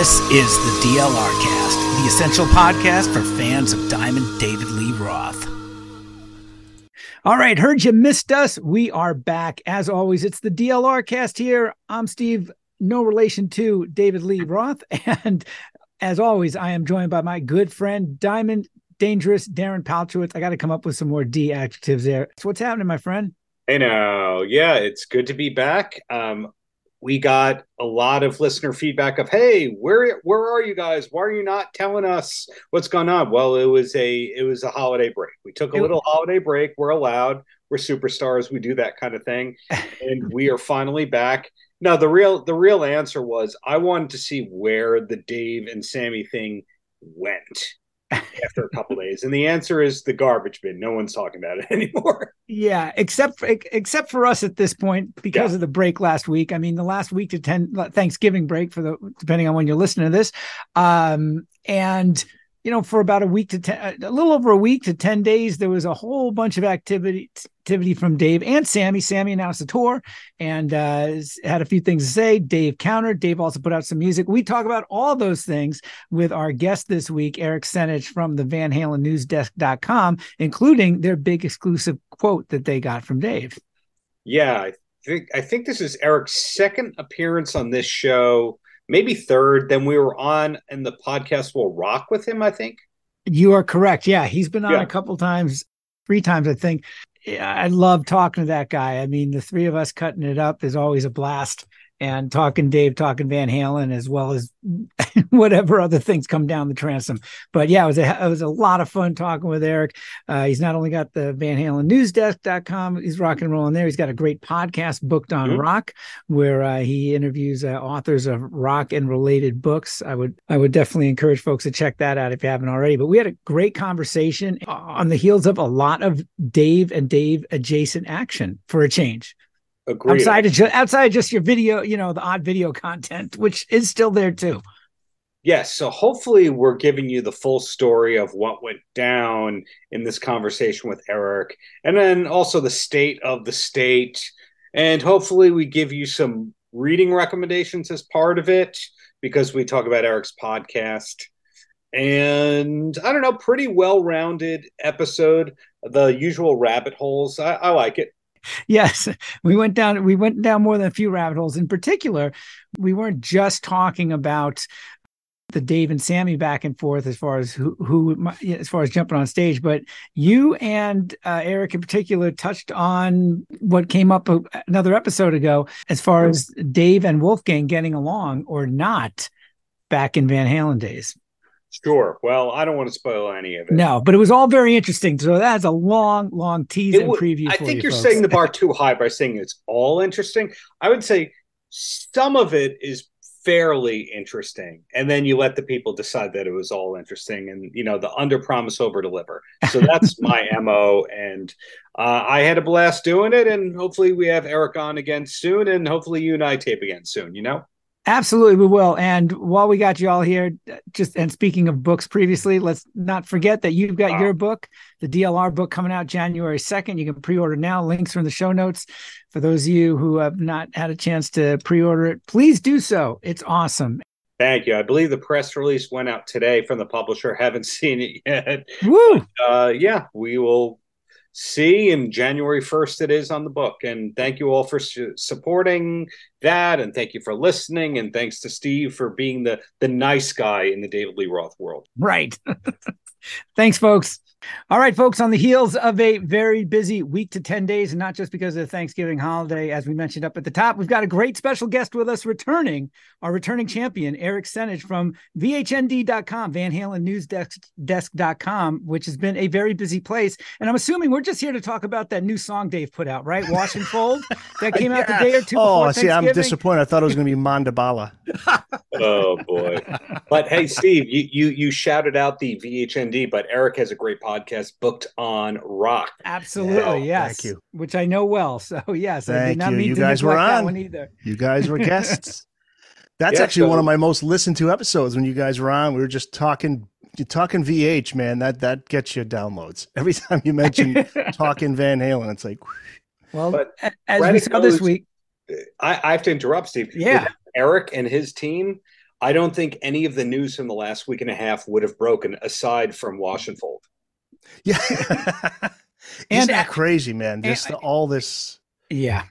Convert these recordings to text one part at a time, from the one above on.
This is the DLR Cast, the essential podcast for fans of Diamond David Lee Roth. All right, heard you missed us. We are back. As always, it's the DLR Cast here. I'm Steve, no relation to David Lee Roth. And as always, I am joined by my good friend, Diamond Dangerous Darren Paltrowitz. I got to come up with some more D adjectives there. So, what's happening, my friend? Hey now, yeah, it's good to be back. Um, we got a lot of listener feedback of hey where where are you guys? Why are you not telling us what's going on? Well it was a it was a holiday break. We took a little holiday break. We're allowed. We're superstars. We do that kind of thing. And we are finally back. Now the real the real answer was i wanted to see where the dave and sammy thing went after a couple days and the answer is the garbage bin. No one's talking about it anymore. Yeah except for, except for us at this point because yeah. of the break last week. I mean the last week to 10 thanksgiving break for the depending on when you're listening to this um and you know, for about a week to ten, a little over a week to 10 days, there was a whole bunch of activity, activity from Dave and Sammy. Sammy announced a tour and uh, had a few things to say. Dave countered. Dave also put out some music. We talk about all those things with our guest this week, Eric Senich from the Van Halen Newsdesk.com, including their big exclusive quote that they got from Dave. Yeah, I think I think this is Eric's second appearance on this show maybe third. Then we were on in the podcast will rock with him, I think. You are correct. Yeah, he's been on yeah. a couple times, three times, I think. I love talking to that guy. I mean, the three of us cutting it up is always a blast and talking Dave, talking Van Halen, as well as whatever other things come down the transom. But yeah, it was a it was a lot of fun talking with Eric. Uh, he's not only got the Van Halen Newsdesk.com, he's rock and rolling there. He's got a great podcast, Booked on mm-hmm. Rock, where uh, he interviews uh, authors of rock and related books. I would I would definitely encourage folks to check that out if you haven't already. But we had a great conversation on the heels of a lot of Dave and Dave adjacent action for a change. Agreed. Outside of just outside just your video, you know, the odd video content, which is still there too. Yes. So hopefully we're giving you the full story of what went down in this conversation with Eric, and then also the state of the state. And hopefully we give you some reading recommendations as part of it because we talk about Eric's podcast. And I don't know, pretty well rounded episode. The usual rabbit holes. I, I like it yes we went down we went down more than a few rabbit holes in particular we weren't just talking about the Dave and Sammy back and forth as far as who, who as far as jumping on stage, but you and uh, Eric in particular touched on what came up a, another episode ago as far as Dave and Wolfgang getting along or not back in Van Halen days. Sure. Well, I don't want to spoil any of it. No, but it was all very interesting. So that's a long, long tease it and preview. I think you are setting the bar too high by saying it's all interesting. I would say some of it is fairly interesting, and then you let the people decide that it was all interesting, and you know the under promise over deliver. So that's my mo, and uh, I had a blast doing it, and hopefully we have Eric on again soon, and hopefully you and I tape again soon. You know. Absolutely, we will. And while we got you all here, just and speaking of books previously, let's not forget that you've got wow. your book, the DLR book, coming out January 2nd. You can pre order now. Links are in the show notes. For those of you who have not had a chance to pre order it, please do so. It's awesome. Thank you. I believe the press release went out today from the publisher. Haven't seen it yet. Woo! Uh, yeah, we will see and january 1st it is on the book. And thank you all for su- supporting that. And thank you for listening. And thanks to steve for being the the nice guy in the david lee roth world. Right. Thanks folks all right, folks, on the heels of a very busy week to 10 days, and not just because of the Thanksgiving holiday, as we mentioned up at the top, we've got a great special guest with us returning, our returning champion, Eric Senich from VHND.com, Van Halen Newsdesk.com, which has been a very busy place. And I'm assuming we're just here to talk about that new song Dave put out, right? Wash and Fold, that came out yeah. the day or two Oh, see, I'm disappointed. I thought it was going to be Mandabala. oh, boy. But hey, Steve, you, you, you shouted out the VHND, but Eric has a great podcast podcast booked on rock. Absolutely, yes. Thank you. Which I know well. So yes, Thank I did not you. mean you to guys were on. one either. You guys were guests. That's yeah, actually so, one of my most listened to episodes when you guys were on. We were just talking you're talking VH, man. That that gets you downloads. Every time you mention talking Van Halen, it's like well, but as we saw this week. Uh, I, I have to interrupt, Steve. Yeah. Eric and his team I don't think any of the news from the last week and a half would have broken aside from Wash and Fold. Yeah. and that crazy, man? Just and, all this. Yeah.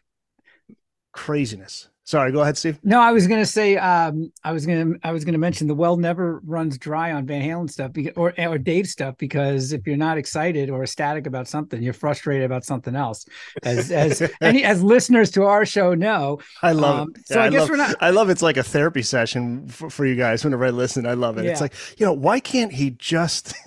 Craziness. Sorry, go ahead, Steve. No, I was to say, um, I was to, I was to mention the well never runs dry on Van Halen stuff, because, or or Dave stuff, because if you're not excited or ecstatic about something, you're frustrated about something else. As as any as listeners to our show know, I love um, it. So I, I, guess love, we're not. I love it's like a therapy session for, for you guys. Whenever I listen, I love it. Yeah. It's like you know, why can't he just?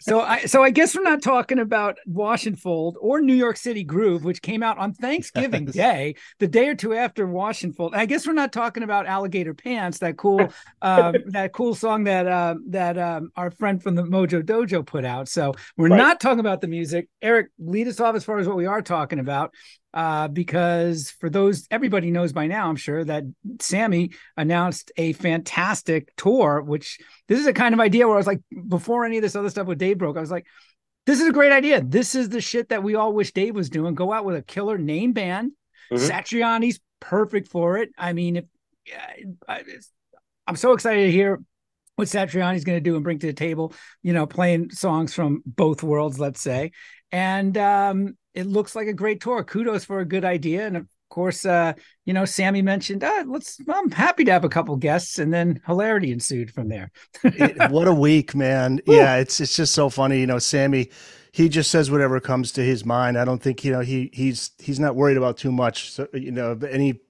so I so I guess we're not talking about Wash and Fold or New York City Groove, which came out on Thanksgiving. Day, the day or two after Wash and Fold. I guess we're not talking about Alligator Pants, that cool um, that cool song that uh, that um, our friend from the Mojo Dojo put out. So we're right. not talking about the music. Eric, lead us off as far as what we are talking about uh, because for those everybody knows by now, I'm sure that Sammy announced a fantastic tour. Which this is a kind of idea where I was like, before any of this other stuff with Dave broke, I was like, this is a great idea. This is the shit that we all wish Dave was doing. Go out with a killer name band. Mm-hmm. Satriani's perfect for it. I mean, if I, I'm so excited to hear what Satriani's going to do and bring to the table. You know, playing songs from both worlds, let's say, and um, it looks like a great tour. Kudos for a good idea. And of course, uh, you know, Sammy mentioned, ah, let's, I'm happy to have a couple guests. And then hilarity ensued from there. it, what a week, man. Yeah. It's, it's just so funny. You know, Sammy, he just says whatever comes to his mind. I don't think, you know, he, he's, he's not worried about too much. So, you know, any,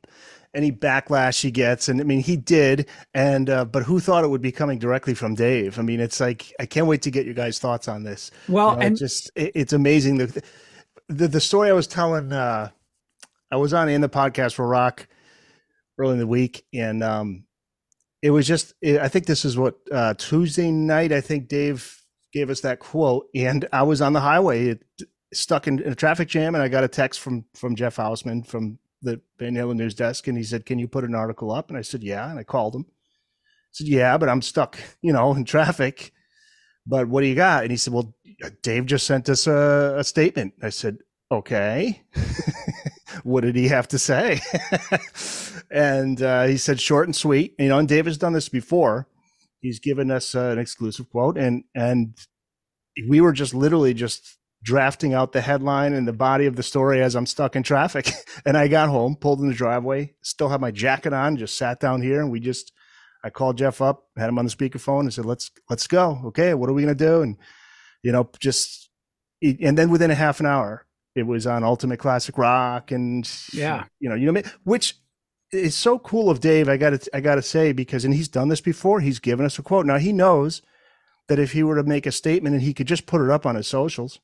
any backlash he gets and i mean he did and uh, but who thought it would be coming directly from dave i mean it's like i can't wait to get your guys thoughts on this well you know, and just it, it's amazing the the the story I was telling, uh, I was on in the podcast for Rock early in the week, and um, it was just. It, I think this is what uh, Tuesday night. I think Dave gave us that quote, and I was on the highway, it, stuck in, in, a traffic jam, and I got a text from from Jeff Hausman from the Van Halen news desk, and he said, "Can you put an article up?" And I said, "Yeah," and I called him. I said, "Yeah, but I'm stuck, you know, in traffic." But what do you got? And he said, well, Dave just sent us a, a statement. I said, okay. what did he have to say? and uh, he said, short and sweet. You know, and Dave has done this before. He's given us uh, an exclusive quote, and and we were just literally just drafting out the headline and the body of the story as I'm stuck in traffic. and I got home, pulled in the driveway, still have my jacket on, just sat down here, and we just I called Jeff up, had him on the speakerphone, and said, "Let's let's go. Okay, what are we gonna do?" And you know, just and then within a half an hour, it was on Ultimate Classic Rock, and yeah, you know, you know, which is so cool of Dave. I got to I got to say because, and he's done this before. He's given us a quote. Now he knows that if he were to make a statement and he could just put it up on his socials,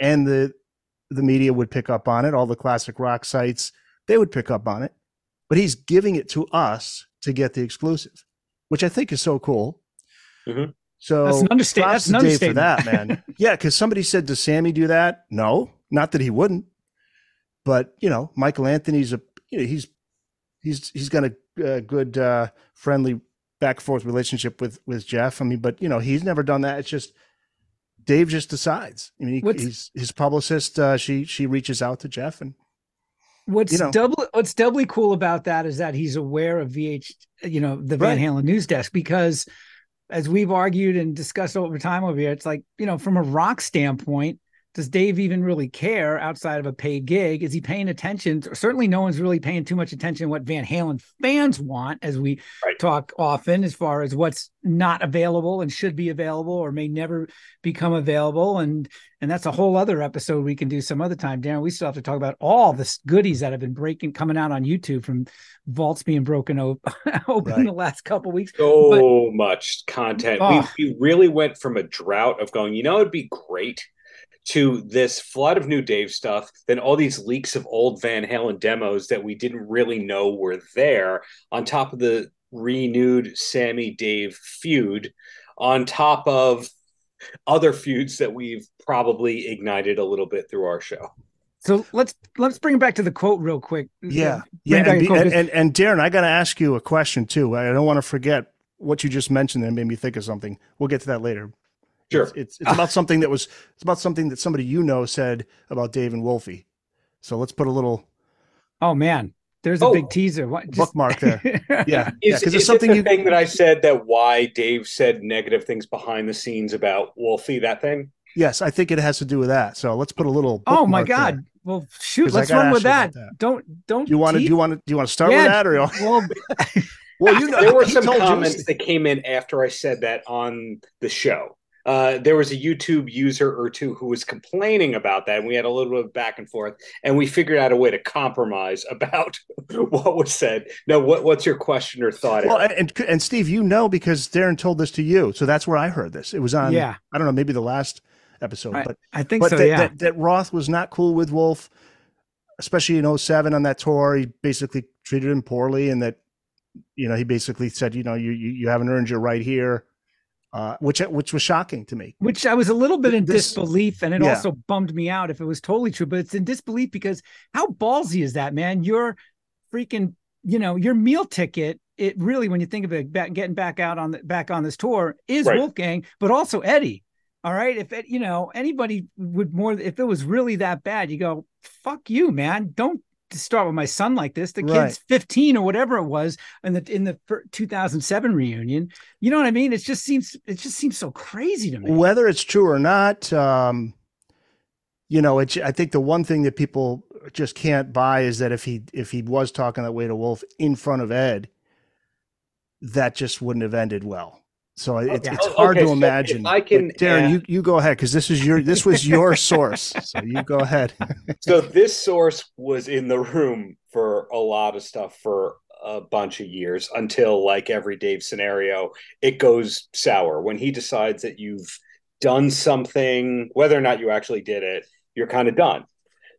and the the media would pick up on it, all the classic rock sites they would pick up on it. But he's giving it to us to get the exclusive, which I think is so cool. Mm-hmm. So that's an, understa- that's an understatement for that, man. yeah, because somebody said, "Does Sammy do that?" No, not that he wouldn't. But you know, Michael Anthony's a you know, he's he's he's got a, a good uh, friendly back and forth relationship with with Jeff. I mean, but you know, he's never done that. It's just Dave just decides. I mean, he, he's his publicist. Uh, she she reaches out to Jeff and What's you know, doubly what's doubly cool about that is that he's aware of VH, you know, the Van Halen news desk because as we've argued and discussed over time over here, it's like, you know, from a rock standpoint, does Dave even really care outside of a paid gig? Is he paying attention? Certainly, no one's really paying too much attention to what Van Halen fans want, as we right. talk often, as far as what's not available and should be available or may never become available. And and that's a whole other episode we can do some other time. Darren, we still have to talk about all the goodies that have been breaking coming out on YouTube from vaults being broken open, open right. the last couple weeks. So but, much content. Oh. We, ah. we really went from a drought of going, you know, it'd be great to this flood of new Dave stuff, then all these leaks of old Van Halen demos that we didn't really know were there, on top of the renewed Sammy Dave feud, on top of other feuds that we've probably ignited a little bit through our show. So let's let's bring it back to the quote real quick. Yeah, yeah, and, be, and, and, and Darren, I got to ask you a question too. I don't want to forget what you just mentioned that made me think of something. We'll get to that later. Sure. It's, it's, it's about something that was it's about something that somebody you know said about Dave and Wolfie. So let's put a little. Oh man, there's a oh, big teaser. What, just... Bookmark there. Yeah, is, yeah, is something the you... thing that I said that why Dave said negative things behind the scenes about Wolfie. That thing. Yes, I think it has to do with that. So let's put a little. Oh my god! There. Well, shoot, let's run with that. that. Don't don't. You want to? Do you want to? Do you want to start yeah, with that, or well? well, you know, there were some comments that came in after I said that on the show. Uh, there was a YouTube user or two who was complaining about that, and we had a little bit of back and forth, and we figured out a way to compromise about what was said. Now, what, what's your question or thought? Well, and, and Steve, you know because Darren told this to you, so that's where I heard this. It was on, yeah, I don't know, maybe the last episode, I, but I think but so. That, yeah, that, that Roth was not cool with Wolf, especially in 07 on that tour. He basically treated him poorly, and that you know he basically said, you know, you you, you haven't earned your right here uh, which which was shocking to me. Which I was a little bit in this, disbelief, and it yeah. also bummed me out if it was totally true. But it's in disbelief because how ballsy is that, man? You're freaking, you know, your meal ticket. It really, when you think of it, back, getting back out on the back on this tour is right. Wolfgang, but also Eddie. All right, if it, you know anybody would more, if it was really that bad, you go, fuck you, man. Don't to start with my son like this. The kid's 15 or whatever it was in the in the 2007 reunion. You know what I mean? It just seems it just seems so crazy to me. Whether it's true or not, um, you know, it's I think the one thing that people just can't buy is that if he if he was talking that way to Wolf in front of Ed, that just wouldn't have ended well. So it, yeah. it's hard okay, to imagine. So I can, Darren, uh, you, you go ahead because this is your this was your source. So you go ahead. so this source was in the room for a lot of stuff for a bunch of years until like every Dave scenario, it goes sour when he decides that you've done something, whether or not you actually did it, you're kind of done.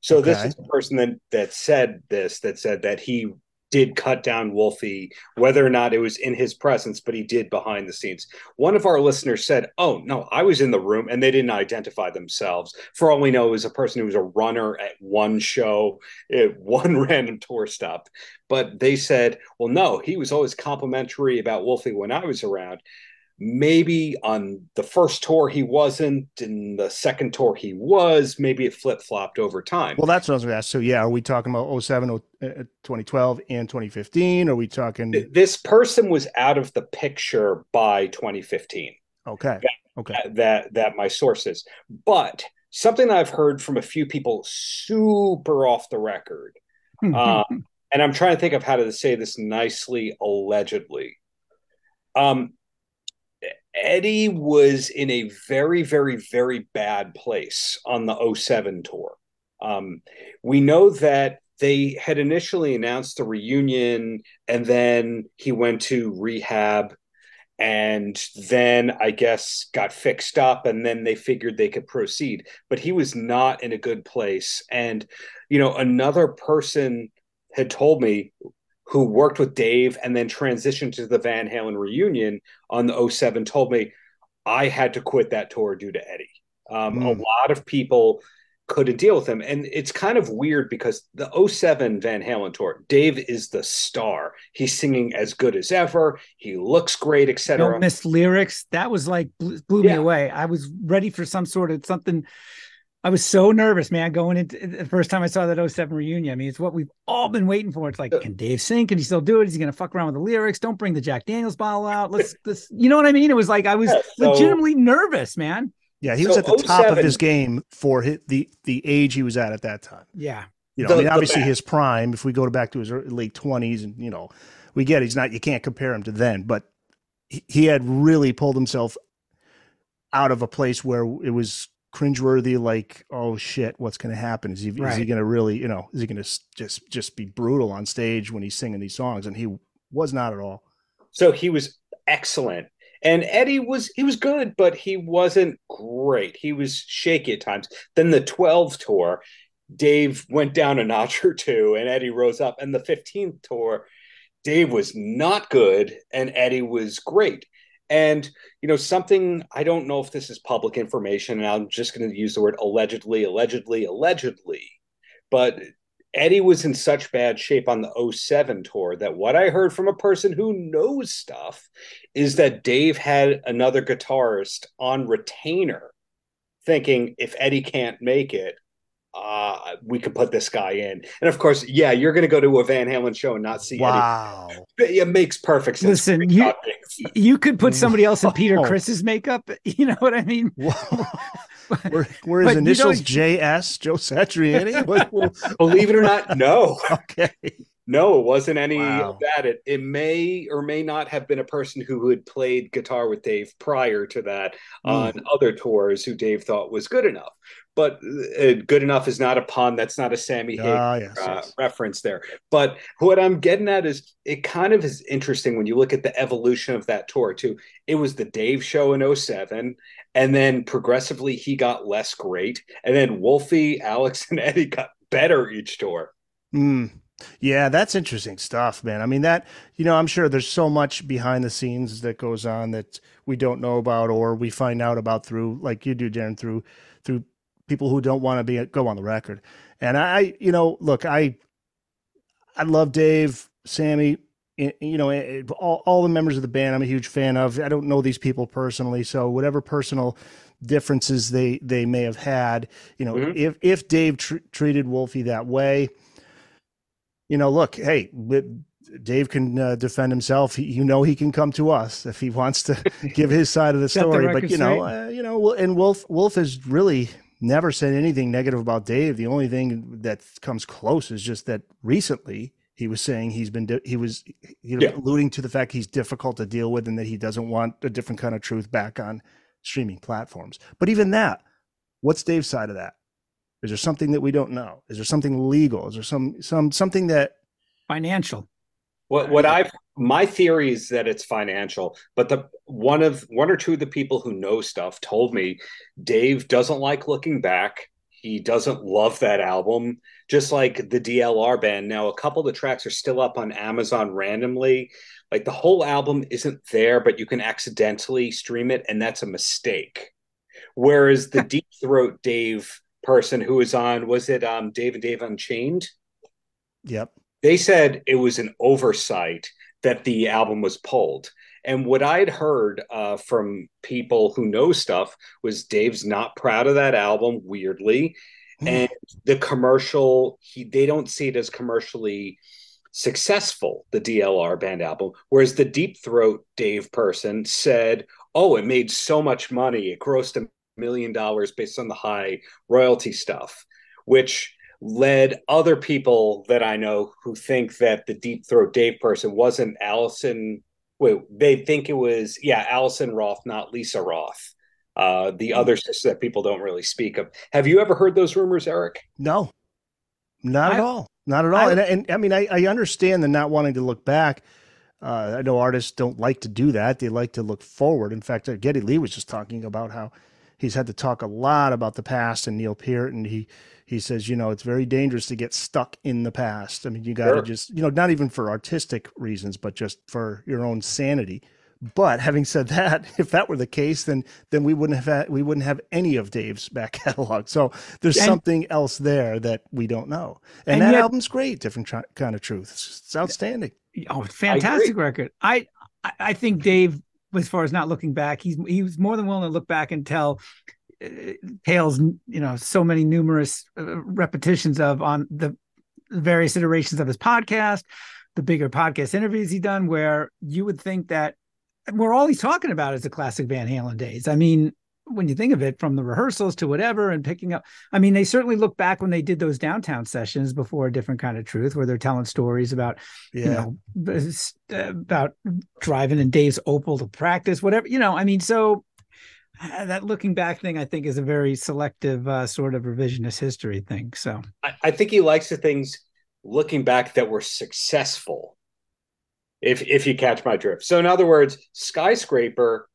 So okay. this is the person that that said this that said that he did cut down Wolfie, whether or not it was in his presence, but he did behind the scenes. One of our listeners said, Oh, no, I was in the room and they didn't identify themselves. For all we know, it was a person who was a runner at one show, at one random tour stop. But they said, Well, no, he was always complimentary about Wolfie when I was around maybe on the first tour he wasn't in the second tour he was maybe it flip-flopped over time. Well that's what i was going to ask. So yeah are we talking about 07 2012 and 2015 are we talking this person was out of the picture by 2015 okay that, okay. that that my sources but something i've heard from a few people super off the record um, and i'm trying to think of how to say this nicely allegedly. Um, Eddie was in a very, very, very bad place on the 07 tour. Um, we know that they had initially announced the reunion and then he went to rehab and then I guess got fixed up and then they figured they could proceed. But he was not in a good place. And, you know, another person had told me who worked with Dave and then transitioned to the Van Halen reunion on the 07 told me I had to quit that tour due to Eddie. Um, mm. A lot of people couldn't deal with him. And it's kind of weird because the 07 Van Halen tour, Dave is the star. He's singing as good as ever. He looks great, etc. Don't miss lyrics. That was like blew, blew yeah. me away. I was ready for some sort of something I was so nervous, man, going into the first time I saw that 07 reunion. I mean, it's what we've all been waiting for. It's like, can Dave sing? Can he still do it? Is he going to fuck around with the lyrics? Don't bring the Jack Daniels bottle out. Let's, let's, you know what I mean? It was like, I was yeah, so, legitimately nervous, man. Yeah. He so was at the top of his game for his, the, the age he was at at that time. Yeah. You know, the, I mean, obviously his prime, if we go back to his late 20s and, you know, we get he's not, you can't compare him to then, but he, he had really pulled himself out of a place where it was cringeworthy, like, oh shit, what's going to happen? Is he right. is he going to really, you know, is he going to just just be brutal on stage when he's singing these songs? And he was not at all. So he was excellent, and Eddie was he was good, but he wasn't great. He was shaky at times. Then the twelve tour, Dave went down a notch or two, and Eddie rose up. And the fifteenth tour, Dave was not good, and Eddie was great. And, you know, something I don't know if this is public information, and I'm just going to use the word allegedly, allegedly, allegedly. But Eddie was in such bad shape on the 07 tour that what I heard from a person who knows stuff is that Dave had another guitarist on retainer thinking if Eddie can't make it, uh, we could put this guy in. And of course, yeah, you're going to go to a Van Halen show and not see wow. Any, it makes perfect sense. Listen, you, you could put somebody else in Peter Criss's makeup. You know what I mean? were, were his initials JS, Joe Satriani? Believe it or not, no. Okay. No, it wasn't any wow. of that. It, it may or may not have been a person who had played guitar with Dave prior to that mm. on other tours who Dave thought was good enough. But uh, good enough is not a pun. That's not a Sammy Hagar ah, yes, uh, yes. reference there. But what I'm getting at is it kind of is interesting when you look at the evolution of that tour, too. It was the Dave show in 07, and then progressively he got less great. And then Wolfie, Alex, and Eddie got better each tour. Mm. Yeah, that's interesting stuff, man. I mean, that, you know, I'm sure there's so much behind the scenes that goes on that we don't know about or we find out about through, like you do, Darren, through, through people who don't want to be, go on the record. And I, you know, look, I, I love Dave, Sammy, you know, all, all the members of the band I'm a huge fan of. I don't know these people personally. So whatever personal differences they, they may have had, you know, mm-hmm. if, if Dave tr- treated Wolfie that way, you know, look, hey, Dave can uh, defend himself. He, you know, he can come to us if he wants to give his side of the story. The but you know, uh, you know, and Wolf Wolf has really never said anything negative about Dave. The only thing that comes close is just that recently he was saying he's been di- he was you know, yeah. alluding to the fact he's difficult to deal with and that he doesn't want a different kind of truth back on streaming platforms. But even that, what's Dave's side of that? Is there something that we don't know? Is there something legal? Is there some some something that financial? What what I've my theory is that it's financial, but the one of one or two of the people who know stuff told me Dave doesn't like looking back. He doesn't love that album, just like the DLR band. Now, a couple of the tracks are still up on Amazon randomly. Like the whole album isn't there, but you can accidentally stream it, and that's a mistake. Whereas the Deep Throat Dave person who was on was it um Dave and Dave Unchained? Yep. They said it was an oversight that the album was pulled. And what I'd heard uh, from people who know stuff was Dave's not proud of that album, weirdly. Mm. And the commercial, he they don't see it as commercially successful, the DLR band album. Whereas the Deep Throat Dave person said, Oh, it made so much money. It grossed a million dollars based on the high royalty stuff, which led other people that I know who think that the Deep Throat Dave person wasn't Allison. Wait, they think it was yeah Allison Roth, not Lisa Roth. Uh, the mm other sister that people don't really speak of. Have you ever heard those rumors, Eric? No, not I, at all. Not at all. I, and, and I mean, I, I understand the not wanting to look back. Uh, I know artists don't like to do that. They like to look forward. In fact, Geddy Lee was just talking about how he's had to talk a lot about the past and Neil Peart and he he says you know it's very dangerous to get stuck in the past. I mean you got to sure. just you know not even for artistic reasons but just for your own sanity. But having said that if that were the case then then we wouldn't have had, we wouldn't have any of dave's back catalog. So there's and, something else there that we don't know. And, and that yet, album's great different tr- kind of truth. It's, it's outstanding. Oh fantastic I record. I i think dave as far as not looking back. He's he was more than willing to look back and tell tales, you know, so many numerous uh, repetitions of on the various iterations of his podcast, the bigger podcast interviews he done, where you would think that where all he's talking about is the classic Van Halen days. I mean, when you think of it from the rehearsals to whatever and picking up i mean they certainly look back when they did those downtown sessions before a different kind of truth where they're telling stories about yeah. you know about driving in dave's opal to practice whatever you know i mean so uh, that looking back thing i think is a very selective uh, sort of revisionist history thing so I, I think he likes the things looking back that were successful if if you catch my drift so in other words skyscraper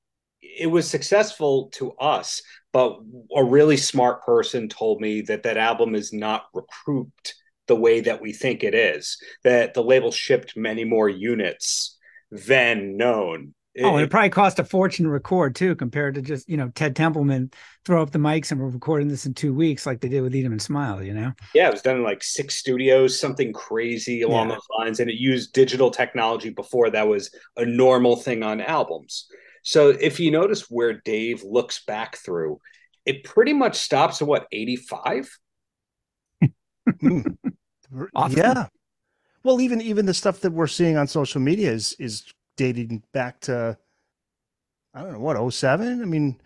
it was successful to us, but a really smart person told me that that album is not recouped the way that we think it is. That the label shipped many more units than known. Oh, it, it probably cost a fortune to record too, compared to just you know Ted Templeman throw up the mics and we're recording this in two weeks, like they did with Eat 'Em and Smile. You know? Yeah, it was done in like six studios, something crazy along yeah. those lines, and it used digital technology before that was a normal thing on albums. So if you notice where Dave looks back through, it pretty much stops at what 85. mm. Yeah. Well, even even the stuff that we're seeing on social media is is dating back to I don't know what 07? I mean,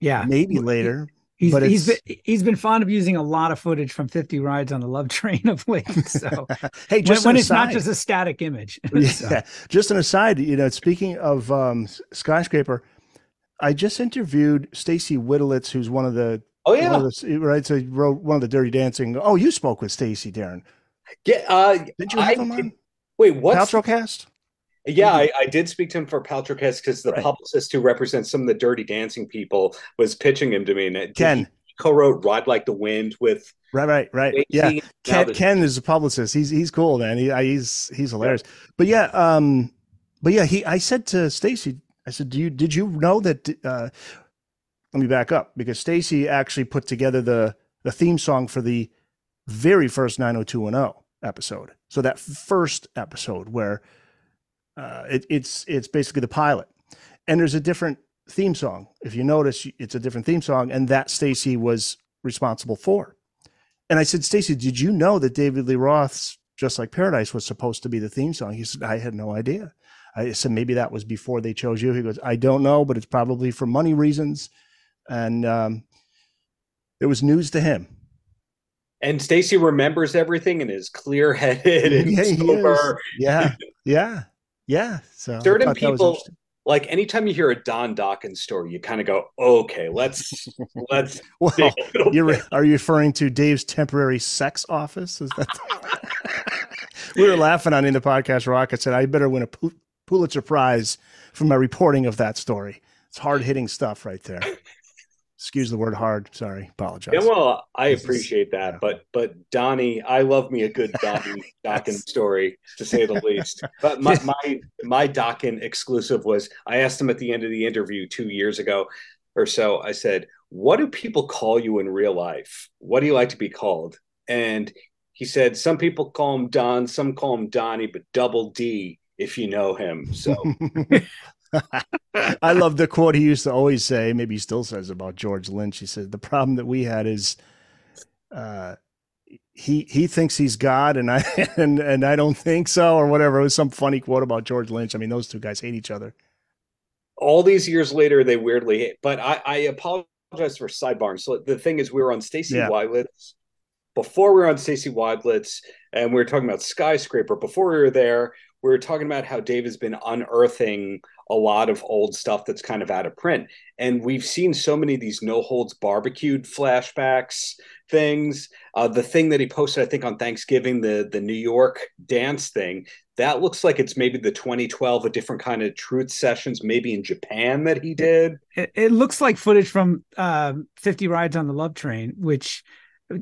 yeah, maybe later. He's but he's been he's been fond of using a lot of footage from 50 rides on the love train of late. So hey, just when, when it's not just a static image. yeah, so. just an aside, you know, speaking of um, skyscraper, I just interviewed Stacy Widelitz, who's one of the oh yeah the, right. So he wrote one of the Dirty Dancing. Oh, you spoke with Stacy, Darren. Yeah, uh, did you have I, him on? Wait, what? Paltrocast? Yeah, I, I, did speak to him for Paltrocast because the right. publicist who represents some of the Dirty Dancing people was pitching him to me. And Ken co-wrote "Ride Like the Wind" with right, right, right. Yeah, Ken, Ken is a publicist. He's he's cool, man. He, he's he's hilarious. Yeah. But yeah, um, but yeah, he. I said to Stacy, I said, "Do you did you know that?" Uh, let me back up because Stacy actually put together the the theme song for the very first 90210 episode. So that first episode where uh, it, it's it's basically the pilot, and there's a different theme song. If you notice, it's a different theme song, and that Stacy was responsible for. And I said, Stacy, did you know that David Lee Roth's "Just Like Paradise" was supposed to be the theme song? He said, I had no idea. I said maybe that was before they chose you. He goes, I don't know, but it's probably for money reasons, and um, it was news to him. And Stacy remembers everything and is clear headed and yeah, sober. Yeah, yeah. Yeah. So certain people like anytime you hear a Don Dokken story, you kind of go, okay, let's let's. well, are you referring to Dave's temporary sex office? Is that? we were laughing on in the podcast. Rocket said, "I better win a Pulitzer Prize for my reporting of that story." It's hard hitting stuff right there excuse the word hard. Sorry, apologize. Yeah, well, I appreciate that, yeah. but but Donnie, I love me a good Donnie Dokken story to say the least. But my my my Dokken exclusive was I asked him at the end of the interview two years ago or so. I said, "What do people call you in real life? What do you like to be called?" And he said, "Some people call him Don, some call him Donnie, but double D." If you know him, so I love the quote he used to always say, maybe he still says about George Lynch. He said, The problem that we had is uh, he he thinks he's God and I and, and I don't think so, or whatever. It was some funny quote about George Lynch. I mean, those two guys hate each other. All these years later, they weirdly hate, but I, I apologize for sidebar. So the thing is, we were on Stacy yeah. Before we were on Stacy Widelitz, and we were talking about skyscraper. Before we were there, we were talking about how Dave has been unearthing a lot of old stuff that's kind of out of print. And we've seen so many of these no holds barbecued flashbacks things. Uh, the thing that he posted, I think, on Thanksgiving, the the New York dance thing, that looks like it's maybe the 2012, a different kind of truth sessions, maybe in Japan that he did. It, it looks like footage from uh, 50 Rides on the Love Train, which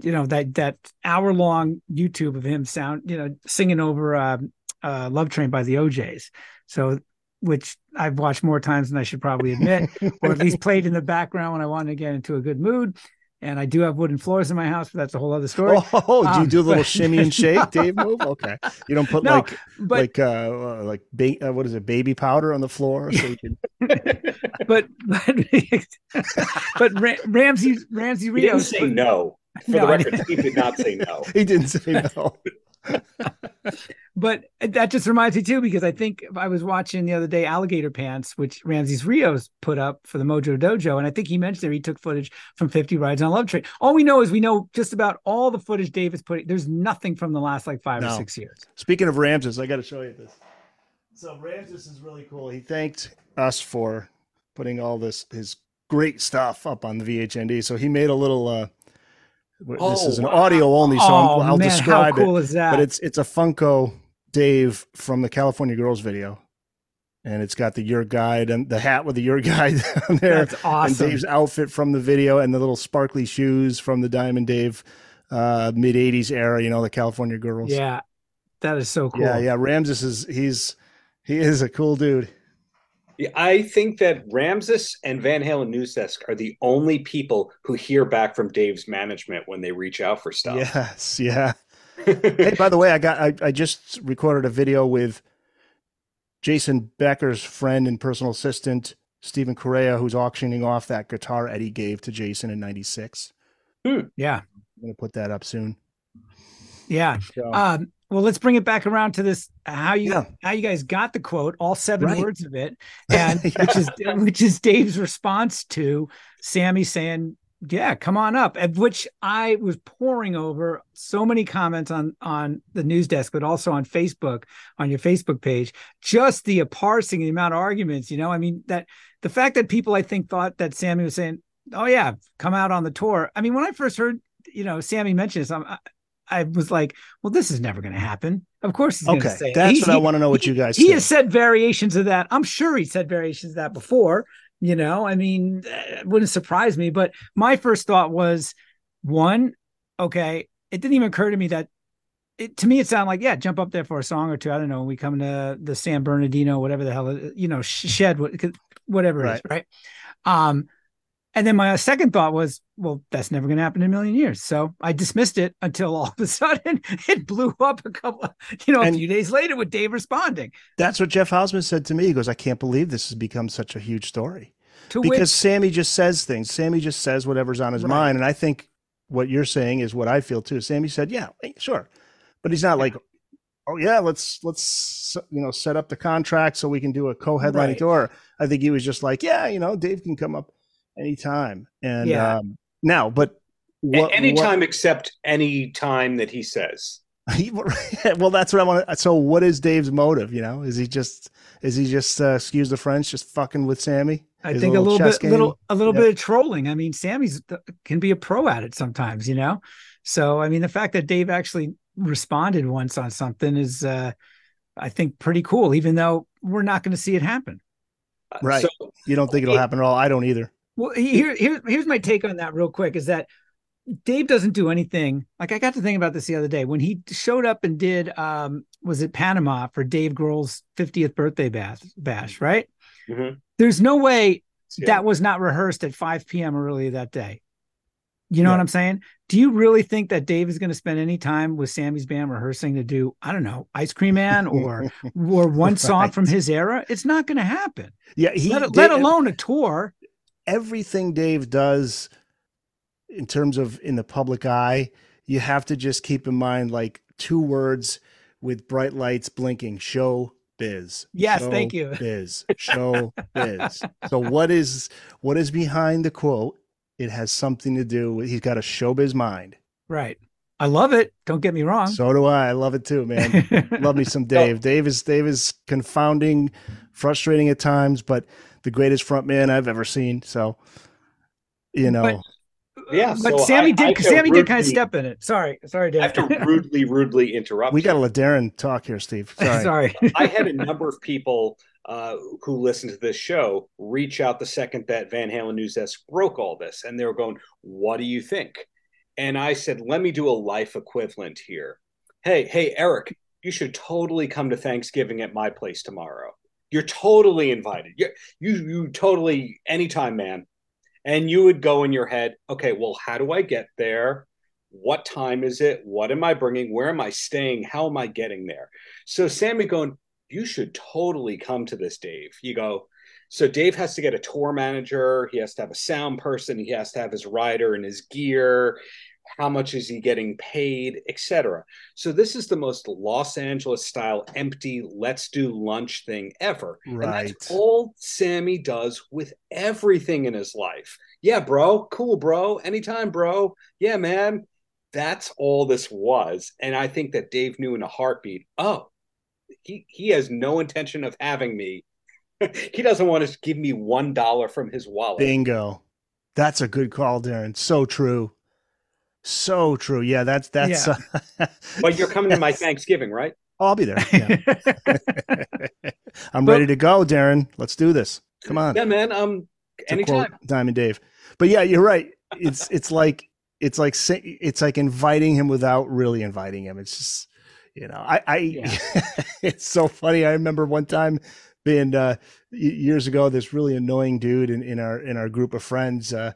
you know that that hour long YouTube of him sound you know singing over uh, uh, Love Train by the O'Jays. So which I've watched more times than I should probably admit, or at least played in the background when I wanted to get into a good mood. And I do have wooden floors in my house, but that's a whole other story. Oh, do you um, do a little but, shimmy and shake, Dave move? Okay, you don't put no, like but, like uh, uh like ba- uh, what is it, baby powder on the floor? So you can... but but but Ramsey Ramsey Rios say no. For no, the record, he did not say no. he didn't say no but that just reminds me too, because I think I was watching the other day Alligator Pants, which Ramses Rios put up for the Mojo Dojo. And I think he mentioned there he took footage from 50 Rides on Love Train. All we know is we know just about all the footage Davis put. There's nothing from the last like five no. or six years. Speaking of Ramses, I got to show you this. So Ramses is really cool. He thanked us for putting all this, his great stuff up on the VHND. So he made a little, uh, Oh, this is an audio only, so oh, I'll man, describe cool it. But it's it's a Funko Dave from the California Girls video, and it's got the your guide and the hat with the your guide on there. That's awesome. And Dave's outfit from the video, and the little sparkly shoes from the Diamond Dave uh, mid '80s era. You know, the California Girls. Yeah, that is so cool. Yeah, yeah. Ramses is he's he is a cool dude. I think that Ramses and Van Halen News Desk are the only people who hear back from Dave's management when they reach out for stuff. Yes, yeah. hey, by the way, I got I, I just recorded a video with Jason Becker's friend and personal assistant, Stephen Correa, who's auctioning off that guitar Eddie gave to Jason in '96. Hmm. Yeah, I'm gonna put that up soon. Yeah. So. Um, well, let's bring it back around to this how you yeah. how you guys got the quote, all seven right. words of it, and yeah. which is which is Dave's response to Sammy saying, "Yeah, come on up." At which I was pouring over so many comments on on the news desk, but also on Facebook on your Facebook page. Just the parsing, the amount of arguments. You know, I mean that the fact that people I think thought that Sammy was saying, "Oh yeah, come out on the tour." I mean, when I first heard you know Sammy mention this, I'm, I was like, well, this is never going to happen. Of course, he's okay. Say That's what I want to know. What you guys? He has said variations of that. I'm sure he said variations of that before. You know, I mean, it wouldn't surprise me. But my first thought was, one, okay, it didn't even occur to me that. It, to me, it sounded like yeah, jump up there for a song or two. I don't know. When we come to the San Bernardino, whatever the hell, you know, shed, whatever it right. is, right? Um, and then my second thought was, well, that's never going to happen in a million years. So I dismissed it until all of a sudden it blew up a couple, you know, and a few days later with Dave responding. That's what Jeff Hausman said to me. He goes, I can't believe this has become such a huge story. To because which, Sammy just says things. Sammy just says whatever's on his right. mind. And I think what you're saying is what I feel too. Sammy said, yeah, eh, sure. But he's not yeah. like, oh yeah, let's, let's, you know, set up the contract so we can do a co-headlining right. tour. I think he was just like, yeah, you know, Dave can come up anytime. And yeah. um, now, but what, anytime what, except any time that he says. well, that's what I want to. So, what is Dave's motive? You know, is he just is he just uh, excuse the French, just fucking with Sammy? I His think a little bit, game? little, a little bit of trolling. I mean, Sammy's can be a pro at it sometimes, you know. So, I mean, the fact that Dave actually responded once on something is, uh, I think, pretty cool. Even though we're not going to see it happen. Right. So, you don't think it'll happen at all? I don't either. Well, here, here, here's my take on that real quick is that Dave doesn't do anything. Like I got to think about this the other day when he showed up and did, um, was it Panama for Dave Grohl's 50th birthday bash, bash right? Mm-hmm. There's no way yeah. that was not rehearsed at 5 p.m. earlier that day. You know yeah. what I'm saying? Do you really think that Dave is going to spend any time with Sammy's band rehearsing to do, I don't know, Ice Cream Man or or one song right. from his era? It's not going to happen. Yeah, he let, Dave, let alone a tour everything Dave does in terms of in the public eye, you have to just keep in mind like two words with bright lights blinking show biz. Yes, show thank you. Biz. Show biz. So what is what is behind the quote? It has something to do with he's got a showbiz mind. Right. I love it. Don't get me wrong. So do I. I love it too, man. love me some Dave. Dave is Dave is confounding, frustrating at times, but the greatest front man I've ever seen. So, you know. But, yeah, but so Sammy I, did. I Sammy rudely, did kind of step in it. Sorry, sorry, Darren. I have to rudely, rudely interrupt. We got to let Darren talk here, Steve. Sorry. sorry. I had a number of people uh, who listened to this show reach out the second that Van Halen News Desk broke all this, and they were going, "What do you think?" And I said, "Let me do a life equivalent here. Hey, hey, Eric, you should totally come to Thanksgiving at my place tomorrow." You're totally invited. You you you totally anytime, man. And you would go in your head, okay, well, how do I get there? What time is it? What am I bringing? Where am I staying? How am I getting there? So Sammy going, you should totally come to this, Dave. You go, so Dave has to get a tour manager. He has to have a sound person. He has to have his rider and his gear how much is he getting paid, etc. So this is the most Los Angeles style empty let's do lunch thing ever. Right. And that's all Sammy does with everything in his life. Yeah, bro, cool, bro. Anytime, bro. Yeah, man. That's all this was. And I think that Dave knew in a heartbeat, oh, he he has no intention of having me. he doesn't want to give me one dollar from his wallet. Bingo. That's a good call, Darren. So true. So true. Yeah, that's that's. Yeah. Uh, but you're coming to my Thanksgiving, right? Oh, I'll be there. Yeah. I'm but, ready to go, Darren. Let's do this. Come on. Yeah, man. Um, anytime. Diamond Dave. But yeah, you're right. It's it's like it's like it's like inviting him without really inviting him. It's just you know I I yeah. it's so funny. I remember one time being uh years ago this really annoying dude in, in our in our group of friends uh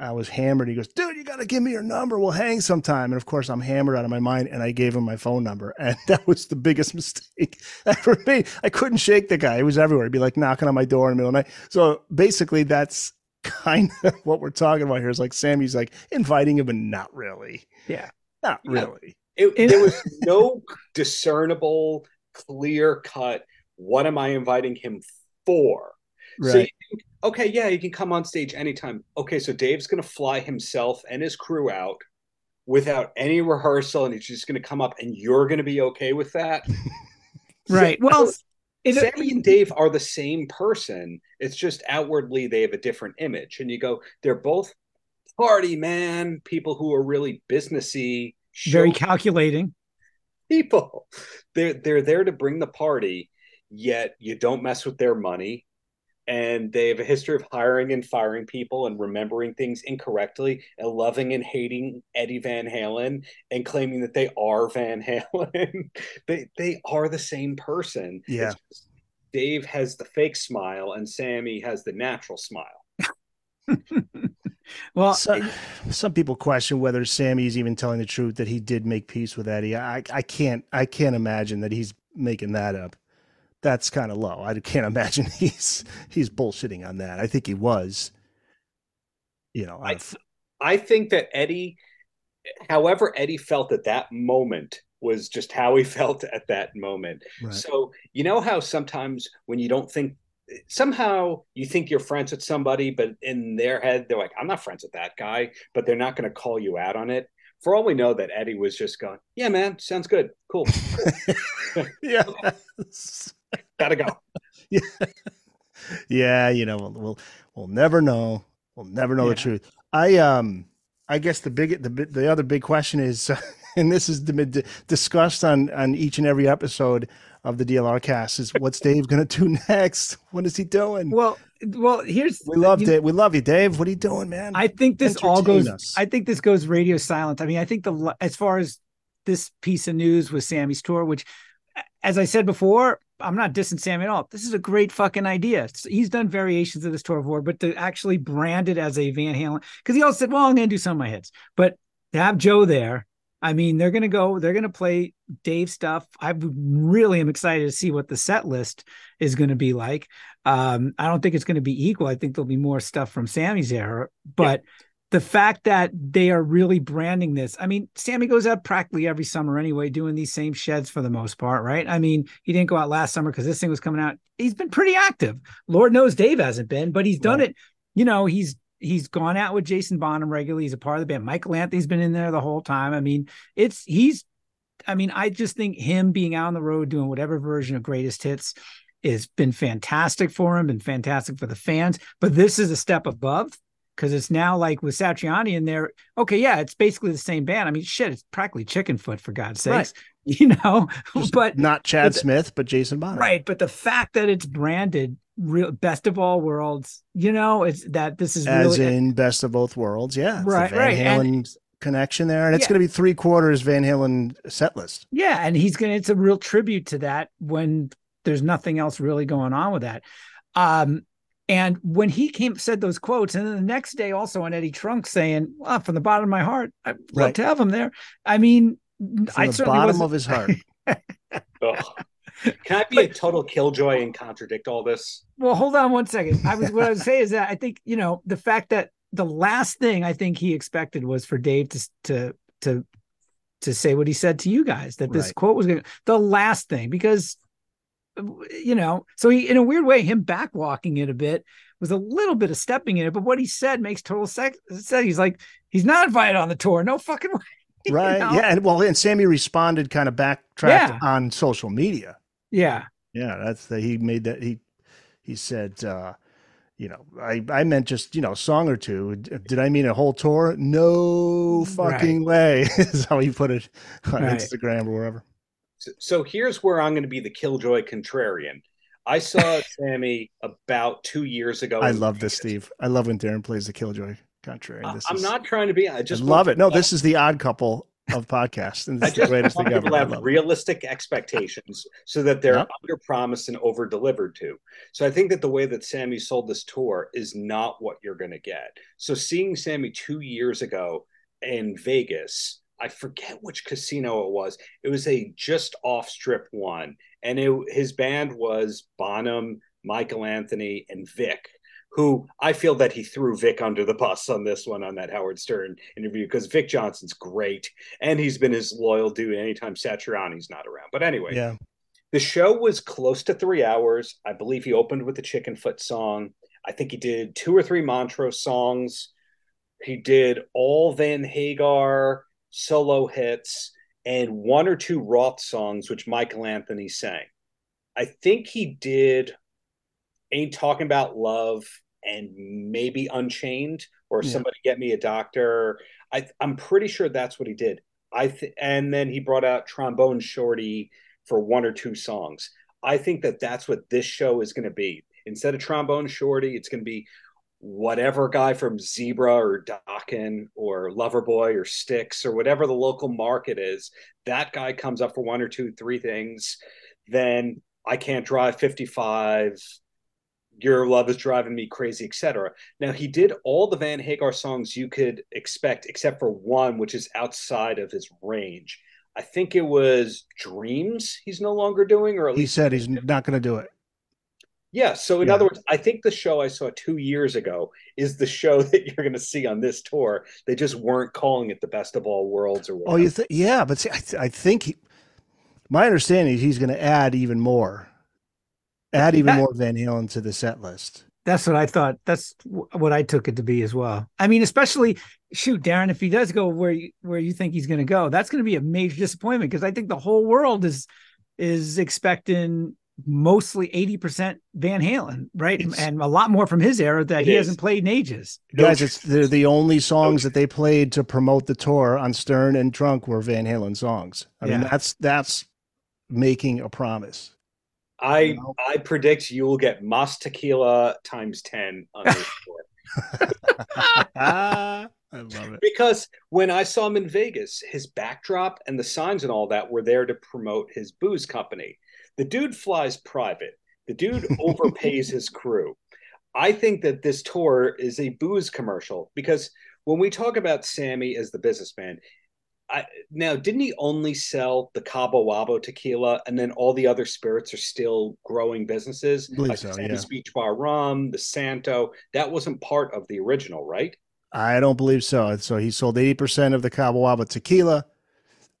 I was hammered. He goes, dude, you got to give me your number. We'll hang sometime. And of course, I'm hammered out of my mind. And I gave him my phone number. And that was the biggest mistake ever made. I couldn't shake the guy. He was everywhere. He'd be like knocking on my door in the middle of the night. So basically, that's kind of what we're talking about here is like Sammy's like inviting him, but not really. Yeah. Not really. It, there was no discernible, clear cut. What am I inviting him for? Right. So you think, okay, yeah, he can come on stage anytime. Okay, so Dave's going to fly himself and his crew out without any rehearsal, and he's just going to come up, and you're going to be okay with that, right? So, well, it, Sammy and Dave are the same person. It's just outwardly they have a different image, and you go, they're both party man people who are really businessy, very calculating people. They're they're there to bring the party, yet you don't mess with their money and they have a history of hiring and firing people and remembering things incorrectly and loving and hating Eddie Van Halen and claiming that they are Van Halen. they they are the same person. Yeah. Dave has the fake smile and Sammy has the natural smile. well, so, some people question whether Sammy is even telling the truth that he did make peace with Eddie. I I can't I can't imagine that he's making that up that's kind of low. I can't imagine he's he's bullshitting on that. I think he was. You know, I I think that Eddie, however Eddie felt at that moment was just how he felt at that moment. Right. So you know how sometimes when you don't think somehow you think you're friends with somebody, but in their head they're like, I'm not friends with that guy, but they're not going to call you out on it. For all we know, that Eddie was just going, "Yeah, man, sounds good, cool." yeah, Gotta go. yeah. yeah, you know, we'll, we'll, we'll never know. We'll never know yeah. the truth. I um I guess the big the the other big question is and this is discussed on on each and every episode of the DLR cast is what's Dave going to do next? What is he doing? Well, well, here's we love Dave. We love you, Dave. What are you doing, man? I think this all goes. Us. I think this goes radio silent. I mean, I think the as far as this piece of news with Sammy's tour, which, as I said before, I'm not dissing Sammy at all. This is a great fucking idea. He's done variations of this tour before, but to actually brand it as a Van Halen, because he also said, "Well, I'm going to do some of my hits," but to have Joe there, I mean, they're going to go, they're going to play Dave stuff. I really am excited to see what the set list is going to be like. Um, I don't think it's going to be equal. I think there'll be more stuff from Sammy's era, but. Yeah the fact that they are really branding this. I mean, Sammy goes out practically every summer anyway, doing these same sheds for the most part, right? I mean, he didn't go out last summer because this thing was coming out. He's been pretty active. Lord knows Dave hasn't been, but he's done right. it. You know, he's he's gone out with Jason Bonham regularly. He's a part of the band. Michael Anthony's been in there the whole time. I mean, it's he's. I mean, I just think him being out on the road doing whatever version of greatest hits has been fantastic for him and fantastic for the fans. But this is a step above because it's now like with Satriani in there. Okay, yeah, it's basically the same band. I mean, shit, it's practically Chickenfoot for God's sakes, right. you know. Just but not Chad Smith, but Jason Bonham, right? But the fact that it's branded real best of all worlds, you know, it's that this is as really, in best of both worlds, yeah, right, right. Van Halen and, connection there, and it's yeah. going to be three quarters Van Halen set list. Yeah, and he's gonna. It's a real tribute to that when there's nothing else really going on with that. Um, and when he came, said those quotes, and then the next day also on Eddie Trunk saying, well, "From the bottom of my heart, I'd right. love to have him there." I mean, from I the bottom wasn't... of his heart. Can I be but, a total killjoy and contradict all this? Well, hold on one second. I was what I was saying is that I think you know the fact that the last thing I think he expected was for Dave to to to to say what he said to you guys that this right. quote was going to the last thing because you know, so he, in a weird way, him backwalking it a bit was a little bit of stepping in it. But what he said makes total sense. Said he's like, he's not invited on the tour. No fucking way. Right. know? Yeah. And well, and Sammy responded kind of backtracked yeah. on social media. Yeah. Yeah. That's the, he made that. He, he said, uh, you know, I, I meant just, you know, a song or two. Did I mean a whole tour? No fucking right. way is how he put it on right. Instagram or wherever. So, here's where I'm going to be the killjoy contrarian. I saw Sammy about two years ago. I love this, Steve. I love when Darren plays the killjoy contrarian. This I'm is, not trying to be. I just I love it. No, this is the odd couple of podcasts, and it's the greatest thing ever. Have realistic expectations so that they're yep. under promised and over delivered to. So I think that the way that Sammy sold this tour is not what you're going to get. So seeing Sammy two years ago in Vegas I forget which casino it was. It was a just off strip one, and it, his band was Bonham, Michael Anthony, and Vic. who I feel that he threw Vic under the bus on this one on that Howard Stern interview because Vic Johnson's great and he's been his loyal dude anytime Satriani's not around. But anyway, yeah. The show was close to three hours. I believe he opened with the Chickenfoot song. I think he did two or three Montrose songs. He did all Van Hagar solo hits and one or two Roth songs, which Michael Anthony sang. I think he did Ain't Talking About Love and maybe Unchained or yeah. Somebody Get Me a Doctor. I, I'm pretty sure that's what he did. I th- and then he brought out Trombone Shorty for one or two songs. I think that that's what this show is going to be. Instead of Trombone Shorty, it's going to be whatever guy from Zebra or Dokken or Loverboy or Styx or whatever the local market is. That guy comes up for one or two, three things. Then I can't drive 55. Your love is driving me crazy, etc. Now he did all the Van Hagar songs you could expect, except for one, which is outside of his range. I think it was Dreams he's no longer doing, or at he said he's not going to do it. Yeah. So in yeah. other words, I think the show I saw two years ago is the show that you're going to see on this tour. They just weren't calling it the best of all worlds or whatever. Oh, you think? Yeah, but see, I, th- I think he, my understanding is he's going to add even more, add even that, more Van Halen to the set list. That's what I thought. That's what I took it to be as well. I mean, especially shoot, Darren, if he does go where you, where you think he's going to go, that's going to be a major disappointment because I think the whole world is is expecting mostly 80% Van Halen, right? It's, and a lot more from his era that he is. hasn't played in ages. Guys, it's they're the only songs that they played to promote the tour on Stern and Trunk were Van Halen songs. I yeah. mean, that's that's making a promise. I you know? I predict you will get Mas Tequila times 10 on this tour. I love it. Because when I saw him in Vegas, his backdrop and the signs and all that were there to promote his booze company. The dude flies private. The dude overpays his crew. I think that this tour is a booze commercial because when we talk about Sammy as the businessman, I, now didn't he only sell the Cabo Wabo tequila and then all the other spirits are still growing businesses like so, Sammy's yeah. Beach Bar Rum, the Santo? That wasn't part of the original, right? I don't believe so. So he sold 80% of the Cabo Wabo tequila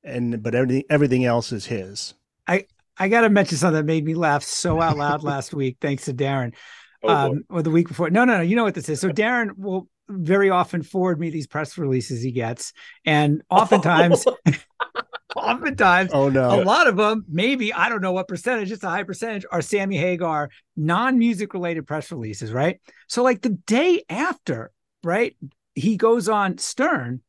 and but everything everything else is his. I I got to mention something that made me laugh so out loud last week thanks to Darren. Oh, um, or the week before. No, no, no. You know what this is. So Darren will very often forward me these press releases he gets, and oftentimes, oftentimes, oh no, a lot of them, maybe I don't know what percentage, it's a high percentage, are Sammy Hagar non-music related press releases, right? So like the day after, right, he goes on Stern.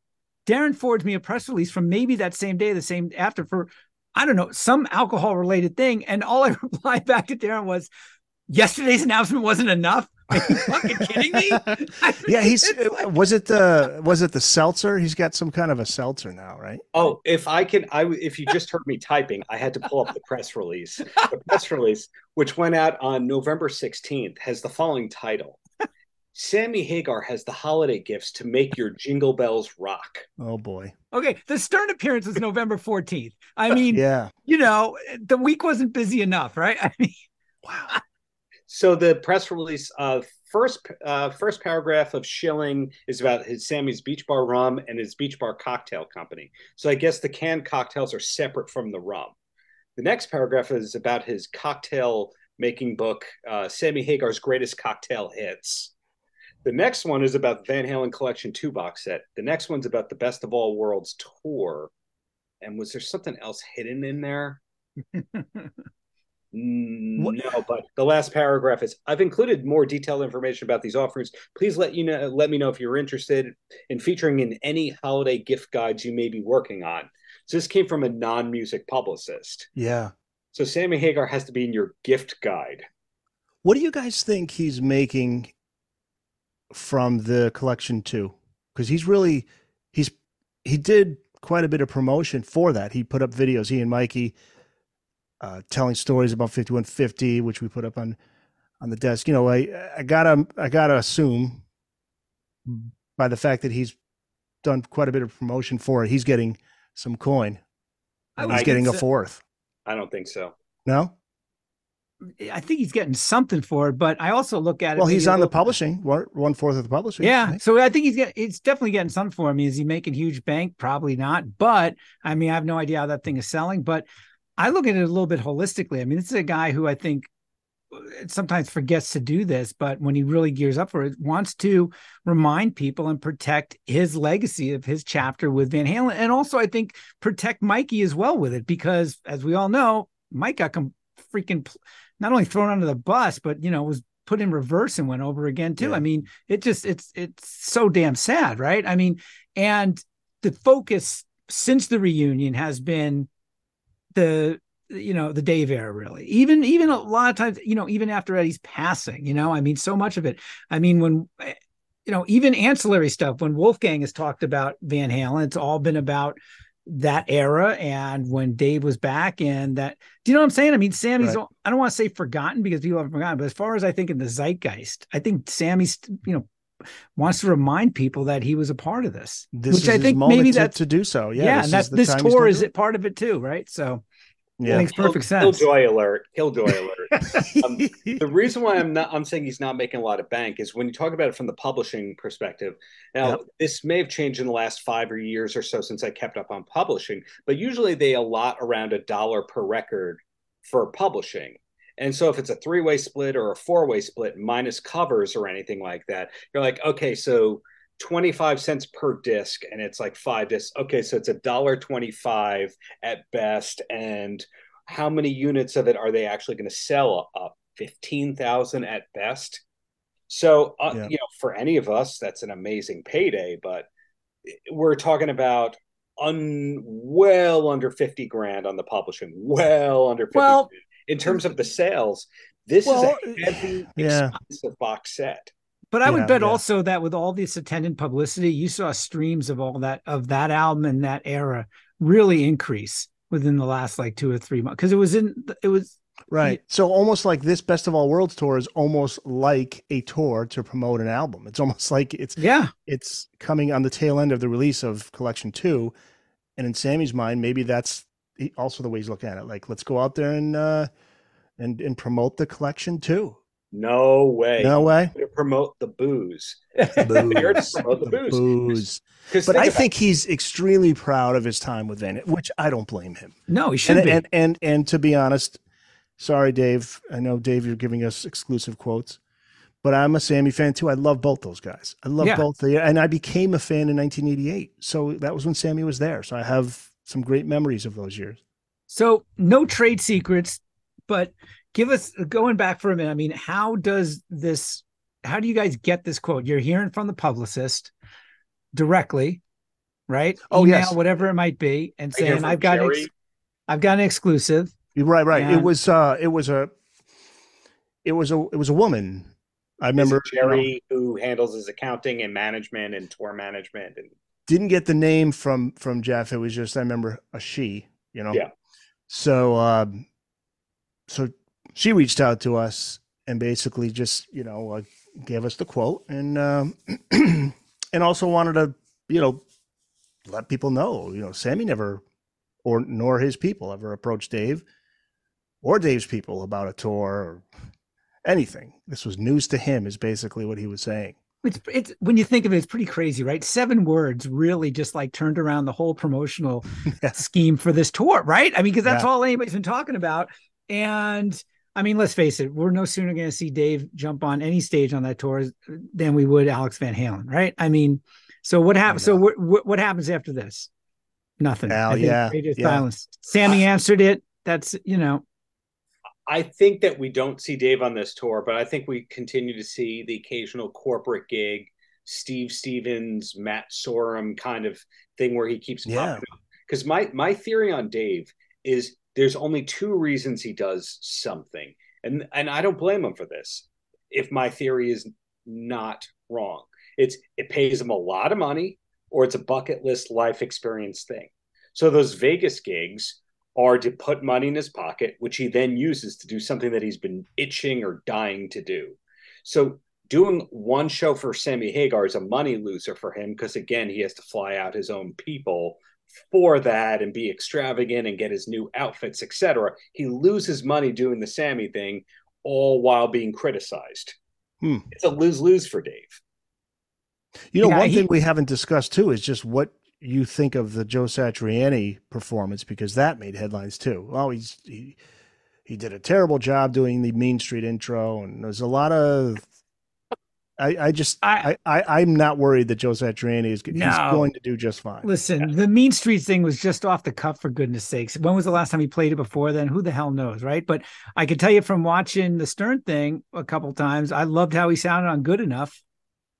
Darren forwards me a press release from maybe that same day, the same after for I don't know some alcohol related thing, and all I replied back to Darren was, "Yesterday's announcement wasn't enough." Are you fucking kidding me? yeah, he's was it the was it the seltzer? He's got some kind of a seltzer now, right? Oh, if I can, I if you just heard me typing, I had to pull up the press release. The press release, which went out on November sixteenth, has the following title: Sammy Hagar has the holiday gifts to make your jingle bells rock. Oh boy. Okay, the Stern appearance was November 14th. I mean, yeah. You know, the week wasn't busy enough, right? I mean, wow. So the press release uh first uh first paragraph of Schilling is about his Sammy's Beach Bar rum and his Beach Bar cocktail company. So I guess the canned cocktails are separate from the rum. The next paragraph is about his cocktail making book, uh, Sammy Hagar's greatest cocktail hits. The next one is about Van Halen Collection 2 box set. The next one's about the Best of All Worlds tour. And was there something else hidden in there? Mm, no, but the last paragraph is I've included more detailed information about these offerings. Please let you know let me know if you're interested in featuring in any holiday gift guides you may be working on. So this came from a non-music publicist. Yeah. So Sammy Hagar has to be in your gift guide. What do you guys think he's making from the collection too, because he's really he's he did quite a bit of promotion for that. He put up videos, he and Mikey, uh, telling stories about 5150, which we put up on on the desk. You know, I I gotta I gotta assume by the fact that he's done quite a bit of promotion for it, he's getting some coin. he's getting a fourth. I don't think so. No. I think he's getting something for it, but I also look at it. Well, he's on the oh, publishing, one fourth of the publishing. Yeah, right? so I think he's getting. It's definitely getting something for him. Is he making huge bank? Probably not. But I mean, I have no idea how that thing is selling. But I look at it a little bit holistically. I mean, this is a guy who I think uh, sometimes forgets to do this, but when he really gears up for it, wants to remind people and protect his legacy of his chapter with Van Halen, and also I think protect Mikey as well with it because, as we all know, Mike got com- freaking not only thrown under the bus, but you know was put in reverse and went over again too. Yeah. I mean, it just it's it's so damn sad, right? I mean, and the focus since the reunion has been the you know the Dave era really. Even even a lot of times, you know, even after Eddie's passing, you know, I mean, so much of it. I mean, when you know, even ancillary stuff. When Wolfgang has talked about Van Halen, it's all been about that era and when Dave was back and that do you know what I'm saying? I mean, Sammy's right. I don't want to say forgotten because people haven't forgotten, but as far as I think in the zeitgeist, I think Sammy's you know wants to remind people that he was a part of this. This which I think maybe that to do so. Yeah, yeah, and that's this tour is it part of it too, right? So yeah. It makes perfect sense. Killjoy alert. Killjoy alert. um, the reason why I'm not I'm saying he's not making a lot of bank is when you talk about it from the publishing perspective. Now, yep. this may have changed in the last five or years or so since I kept up on publishing, but usually they allot around a dollar per record for publishing. And so if it's a three-way split or a four-way split minus covers or anything like that, you're like, okay, so 25 cents per disc and it's like five discs. Okay so it's a dollar 25 at best and how many units of it are they actually going to sell up 15,000 at best? So uh, yeah. you know for any of us that's an amazing payday but we're talking about un well under 50 grand on the publishing well under 50 well in terms of the sales this well, is a heavy yeah. expensive box set but I yeah, would bet yeah. also that with all this attendant publicity, you saw streams of all that of that album and that era really increase within the last like two or three months because it was in it was right. So almost like this Best of All Worlds tour is almost like a tour to promote an album. It's almost like it's yeah, it's coming on the tail end of the release of Collection Two, and in Sammy's mind, maybe that's also the way he's looking at it. Like, let's go out there and uh, and and promote the collection too. No way. No way. To promote the booze. booze. promote the booze. booze. But I think he's extremely proud of his time with Van, which I don't blame him. No, he should and, be. And, and and to be honest, sorry, Dave. I know Dave, you're giving us exclusive quotes, but I'm a Sammy fan too. I love both those guys. I love yeah. both. The, and I became a fan in 1988. So that was when Sammy was there. So I have some great memories of those years. So no trade secrets, but give us going back for a minute. I mean, how does this? How do you guys get this quote? You're hearing from the publicist directly, right? Oh Email, yes, whatever it might be, and saying I've got ex- I've got an exclusive. Right, right. And, it was uh, it was a, it was a, it was a woman. I remember Jerry you know, who handles his accounting and management and tour management and didn't get the name from from Jeff. It was just I remember a she. You know. Yeah. So um, so she reached out to us and basically just you know uh, gave us the quote and um, and also wanted to you know let people know you know Sammy never or nor his people ever approached Dave or Dave's people about a tour or anything. This was news to him, is basically what he was saying. It's it's when you think of it, it's pretty crazy, right? Seven words really just like turned around the whole promotional yeah. scheme for this tour, right? I mean, because that's yeah. all anybody's been talking about. And I mean, let's face it, we're no sooner going to see Dave jump on any stage on that tour than we would Alex Van Halen, right? I mean, so what happens? So what, what happens after this? Nothing. Al, yeah, yeah. Silence. Sammy answered it. That's you know. I think that we don't see Dave on this tour, but I think we continue to see the occasional corporate gig, Steve Stevens, Matt Sorum kind of thing where he keeps yeah. Because my my theory on Dave is there's only two reasons he does something. And and I don't blame him for this. If my theory is not wrong. It's it pays him a lot of money or it's a bucket list life experience thing. So those Vegas gigs are to put money in his pocket, which he then uses to do something that he's been itching or dying to do. So doing one show for Sammy Hagar is a money loser for him because again he has to fly out his own people for that and be extravagant and get his new outfits, etc. He loses money doing the Sammy thing, all while being criticized. Hmm. It's a lose lose for Dave. You know, yeah, one he, thing we haven't discussed too is just what you think of the Joe Satriani performance because that made headlines too. Oh, he's he he did a terrible job doing the Mean Street intro, and there's a lot of. I, I just I, I I'm not worried that Joe Satriani is no. he's going to do just fine. Listen, yeah. the Mean Streets thing was just off the cuff for goodness sakes. When was the last time he played it before then? Who the hell knows, right? But I can tell you from watching the Stern thing a couple times, I loved how he sounded on Good Enough.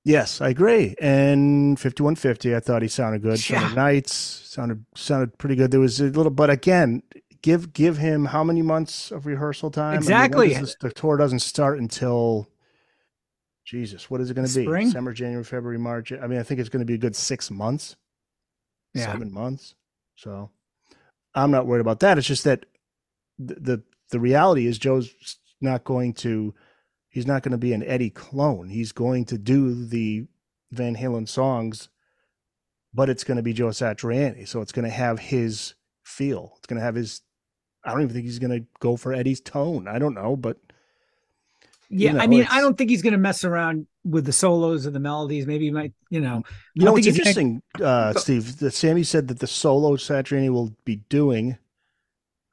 Yes, I agree. And 5150, I thought he sounded good. Yeah. Summer Nights sounded sounded pretty good. There was a little, but again, give give him how many months of rehearsal time? Exactly. I mean, this, the tour doesn't start until Jesus. What is it going to be? Spring? December, January, February, March. I mean, I think it's going to be a good six months, yeah. seven months. So I'm not worried about that. It's just that the the, the reality is Joe's not going to he's not going to be an Eddie clone. He's going to do the Van Halen songs, but it's going to be Joe Satriani. So it's going to have his feel. It's going to have his. I don't even think he's going to go for Eddie's tone. I don't know, but yeah, you know, I mean, I don't think he's going to mess around with the solos or the melodies. Maybe he might, you know. You know, it's interesting, gonna... uh, Steve. That Sammy said that the solo Satriani will be doing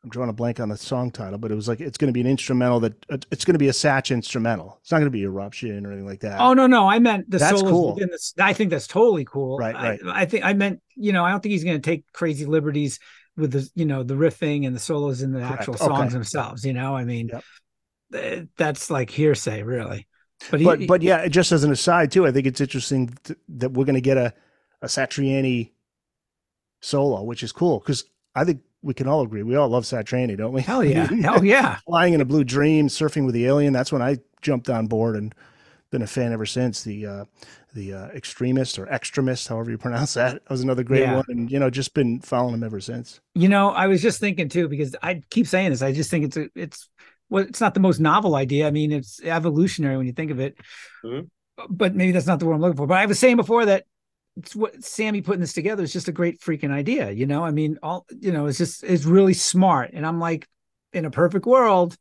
I'm drawing a blank on the song title, but it was like it's going to be an instrumental that uh, it's going to be a Satch instrumental. It's not going to be eruption or anything like that. Oh no, no, I meant the that's cool. The, I think that's totally cool. Right, right. I, I, think I meant you know I don't think he's going to take crazy liberties with the you know the riffing and the solos in the Correct. actual songs okay. themselves. You know, I mean, yep. Eh, that's like hearsay, really. But he, but but yeah, just as an aside too, I think it's interesting that we're going to get a a Satriani solo, which is cool because I think we can all agree we all love Satriani, don't we? Hell yeah, hell yeah! Flying in a blue dream, surfing with the alien. That's when I jumped on board and been a fan ever since. The uh, the uh, extremist or extremist, however you pronounce that, that was another great yeah. one, and you know, just been following him ever since. You know, I was just thinking too because I keep saying this. I just think it's a, it's well, it's not the most novel idea. I mean, it's evolutionary when you think of it. Mm-hmm. But maybe that's not the word I'm looking for. But I was saying before that it's what Sammy putting this together is just a great freaking idea. You know, I mean, all you know, it's just it's really smart. And I'm like, in a perfect world,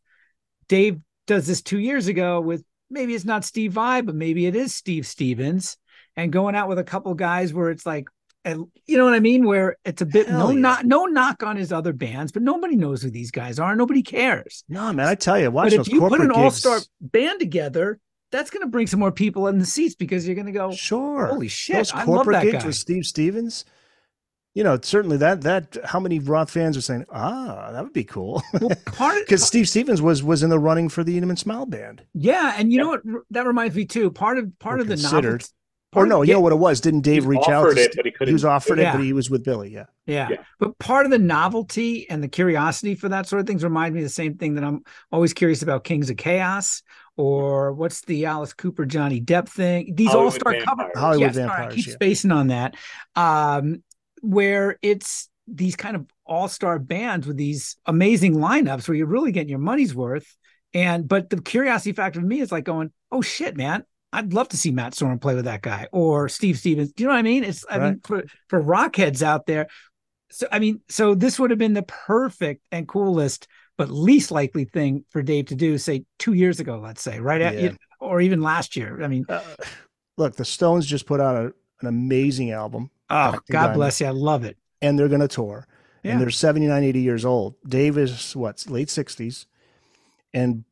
Dave does this two years ago with maybe it's not Steve Vai, but maybe it is Steve Stevens, and going out with a couple guys where it's like, you know what I mean, where it's a bit Hell no yeah. not no knock on his other bands, but nobody knows who these guys are. Nobody cares. No, man, I tell you, watch but if you put an all star band together, that's going to bring some more people in the seats because you're going to go, sure, holy shit, those I corporate gigs guy. with Steve Stevens. You know, certainly that that how many Roth fans are saying, ah, that would be cool. Well, part because Steve Stevens was was in the running for the Eat 'Em and Smile band. Yeah, and you yeah. know what? That reminds me too. Part of part of the novel. Or no, you know what it was? Didn't Dave reach out? It, but he, couldn't. he was offered yeah. it, but he was with Billy. Yeah. yeah. yeah. But part of the novelty and the curiosity for that sort of things remind me of the same thing that I'm always curious about Kings of Chaos or what's the Alice Cooper Johnny Depp thing? These all star covers. Hollywood yes, Vampires. I keep yeah. spacing on that. Um, where it's these kind of all star bands with these amazing lineups where you're really getting your money's worth. And but the curiosity factor for me is like going, oh shit, man, I'd love to see Matt Sorum play with that guy or Steve Stevens. Do you know what I mean? It's I right. mean for for rockheads out there. So I mean, so this would have been the perfect and coolest but least likely thing for Dave to do, say two years ago, let's say, right? Yeah. At, or even last year. I mean, uh, look, the Stones just put out a, an amazing album. Oh, God bless you. I love it. And they're going to tour. Yeah. And they're 79, 80 years old. Dave is what, late 60s. And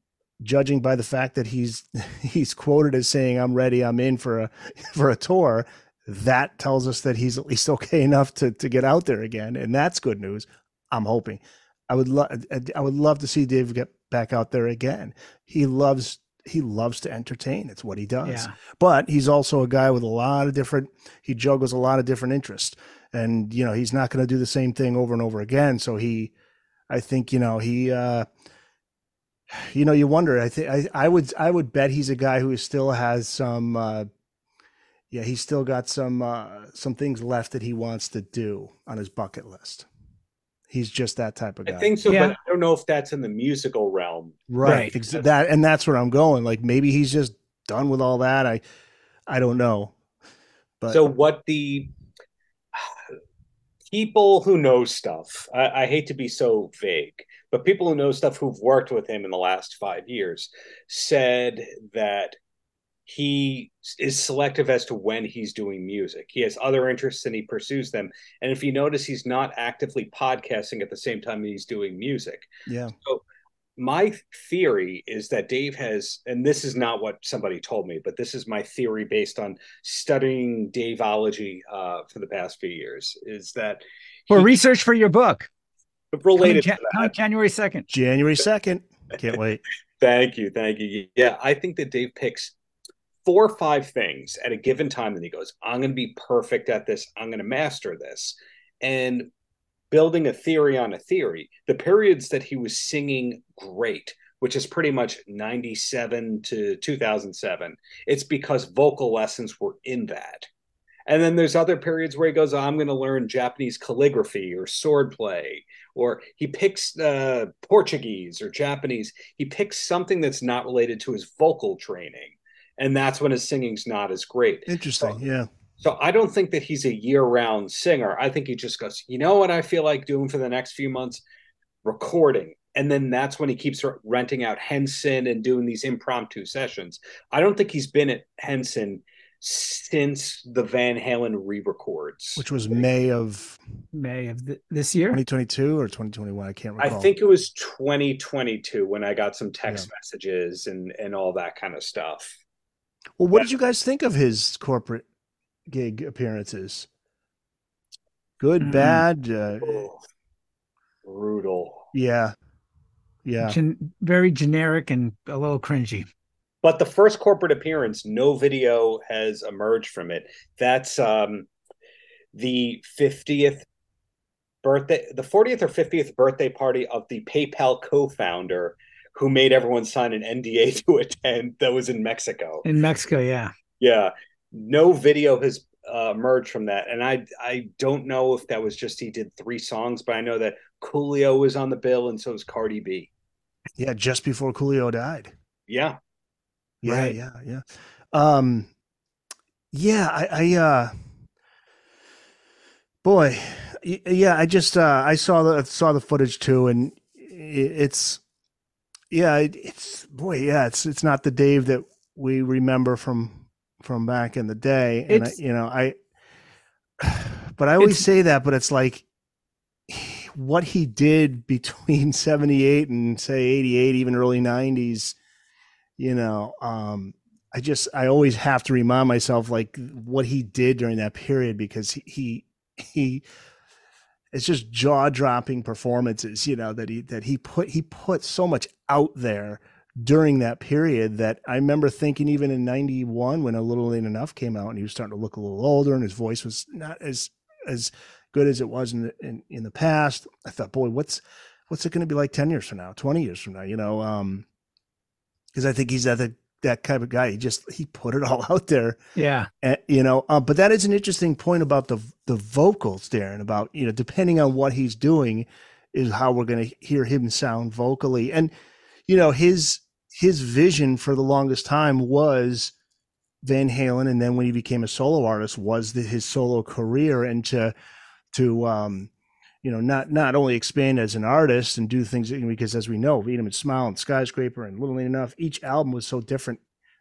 judging by the fact that he's he's quoted as saying, I'm ready, I'm in for a for a tour, that tells us that he's at least okay enough to to get out there again. And that's good news. I'm hoping. I would love I would love to see Dave get back out there again. He loves he loves to entertain. It's what he does. Yeah. But he's also a guy with a lot of different he juggles a lot of different interests. And you know, he's not going to do the same thing over and over again. So he I think, you know, he uh you know, you wonder. I think I, I would I would bet he's a guy who still has some uh yeah, he's still got some uh some things left that he wants to do on his bucket list. He's just that type of guy. I think so, yeah. but I don't know if that's in the musical realm. Right. right. that and that's where I'm going. Like maybe he's just done with all that. I I don't know. But so what the people who know stuff, I, I, hate to be so vague, but people who know stuff who've worked with him in the last five years said that he is selective as to when he's doing music. He has other interests and he pursues them. And if you notice, he's not actively podcasting at the same time he's doing music. Yeah. So my theory is that Dave has, and this is not what somebody told me, but this is my theory based on studying Daveology uh, for the past few years, is that for he, research for your book related Jan- to January second. January second. Can't wait. thank you, thank you. Yeah, I think that Dave picks four or five things at a given time, and he goes, "I'm going to be perfect at this. I'm going to master this." And building a theory on a theory, the periods that he was singing great, which is pretty much 97 to 2007, it's because vocal lessons were in that. And then there's other periods where he goes, oh, I'm going to learn Japanese calligraphy or swordplay, or he picks uh, Portuguese or Japanese. He picks something that's not related to his vocal training. And that's when his singing's not as great. Interesting. So, yeah. So I don't think that he's a year-round singer. I think he just goes, you know what I feel like doing for the next few months? Recording. And then that's when he keeps renting out Henson and doing these impromptu sessions. I don't think he's been at Henson since the Van Halen re-records, which was May of May of th- this year, 2022 or 2021. I can't recall. I think it was 2022 when I got some text yeah. messages and and all that kind of stuff. Well, what yeah. did you guys think of his corporate gig appearances. Good, mm-hmm. bad, uh, oh, brutal. Yeah, yeah. Gen- very generic and a little cringy. But the first corporate appearance, no video has emerged from it. That's um, the fiftieth birthday, the fortieth or fiftieth birthday party of the PayPal co-founder who made everyone sign an NDA to attend. That was in Mexico. In Mexico, yeah. Yeah no video has uh, emerged from that, and I I don't know if that was just he did three songs, but I know that Coolio was on the bill, and so was Cardi B. Yeah, just before Coolio died. Yeah. Yeah, right. yeah, yeah. Um, yeah, I, I uh, boy, yeah, I just uh, I saw the saw the footage too, and it's yeah, it's boy, yeah, it's it's not the Dave that we remember from from back in the day, and I, you know, I. But I always say that, but it's like what he did between 78 and say 88 even early 90s you know um i just i always have to remind myself like what he did during that period because he he, he it's just jaw-dropping performances you know that he that he put he put so much out there during that period that I remember thinking even in 91 when a little ain't enough came out and he was starting to look a little older and his voice was not as as good as it was in the, in, in the past. I thought boy what's what's it going to be like 10 years from now 20 years from now? You know um because I think he's that that kind of guy. He just he put it all out there. Yeah. And, you know um, but that is an interesting point about the the vocals Darren about you know depending on what he's doing is how we're going to hear him sound vocally. And you know his his vision for the longest time was Van Halen, and then when he became a solo artist, was the, his solo career, and to to um, you know not not only expand as an artist and do things because as we know, 'Em and Smile and Skyscraper and Little Enough, each album was so different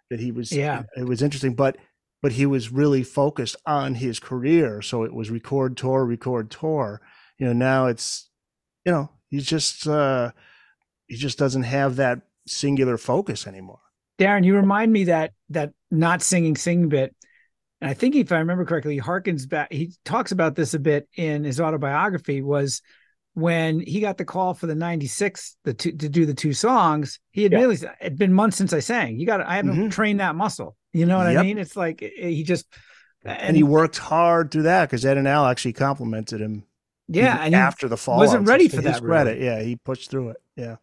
that he was yeah it was interesting, but but he was really focused on his career, so it was record tour, record tour. You know now it's you know he's just uh, he just doesn't have that singular focus anymore. Darren, you remind me that that not singing sing bit. And I think if I remember correctly, he harkens back. He talks about this a bit in his autobiography. Was when he got the call for the 96 the two, to do the two songs he admittedly yeah. it'd been months since i sang you got i haven't mm-hmm. trained that muscle you know what yep. i mean it's like he just and, and he worked hard through that because ed and al actually complimented him yeah and after the fall wasn't ready for that credit really. yeah he pushed through it yeah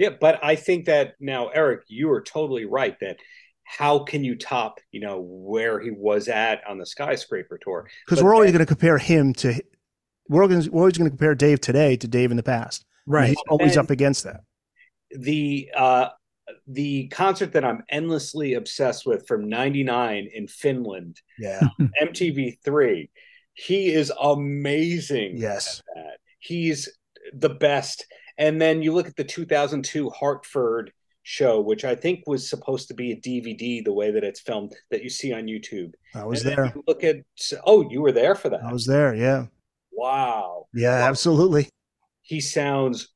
yeah, but I think that now, Eric, you are totally right that how can you top, you know, where he was at on the skyscraper tour? Because we're always going to compare him to, we're always, we're always going to compare Dave today to Dave in the past. Right. he's always and up against that. The, uh, the concert that I'm endlessly obsessed with from 99 in Finland, yeah, MTV3, He is amazing. Yes. He's the best. And then you look at the 2002 Hartford show, which I think was supposed to be a DVD, the way that it's filmed that you see on YouTube. I was and there. Look at oh, you were there for that. I was there. Yeah. Wow. Yeah, wow. absolutely. He sounds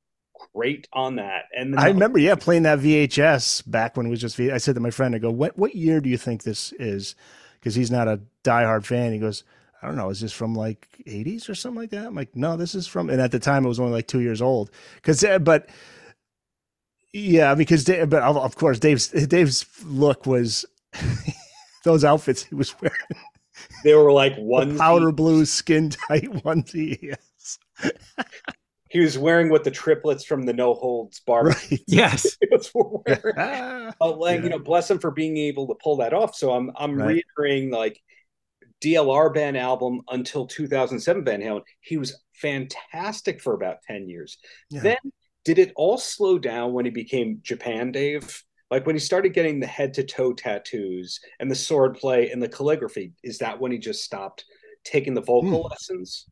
great on that. And I remember, yeah, playing that VHS back when it was just. V- I said to my friend, I go, "What what year do you think this is?" Because he's not a diehard fan. He goes, "I don't know. Is this from like '80s or something like that?" I'm like, "No, this is from." And at the time, it was only like two years old. Because, uh, but yeah, because Dave, but of course, Dave's Dave's look was those outfits he was wearing. They were like one powder blue skin tight onesie. Yes. he was wearing what the triplets from the No Holds Bar. Right. Yes. wearing. oh, like, yeah. you know, bless him for being able to pull that off. So I'm I'm right. reiterating like DLR band album until 2007 Van Halen. He was fantastic for about 10 years. Yeah. Then did it all slow down when he became Japan Dave? Like when he started getting the head to toe tattoos and the sword play and the calligraphy, is that when he just stopped taking the vocal hmm. lessons?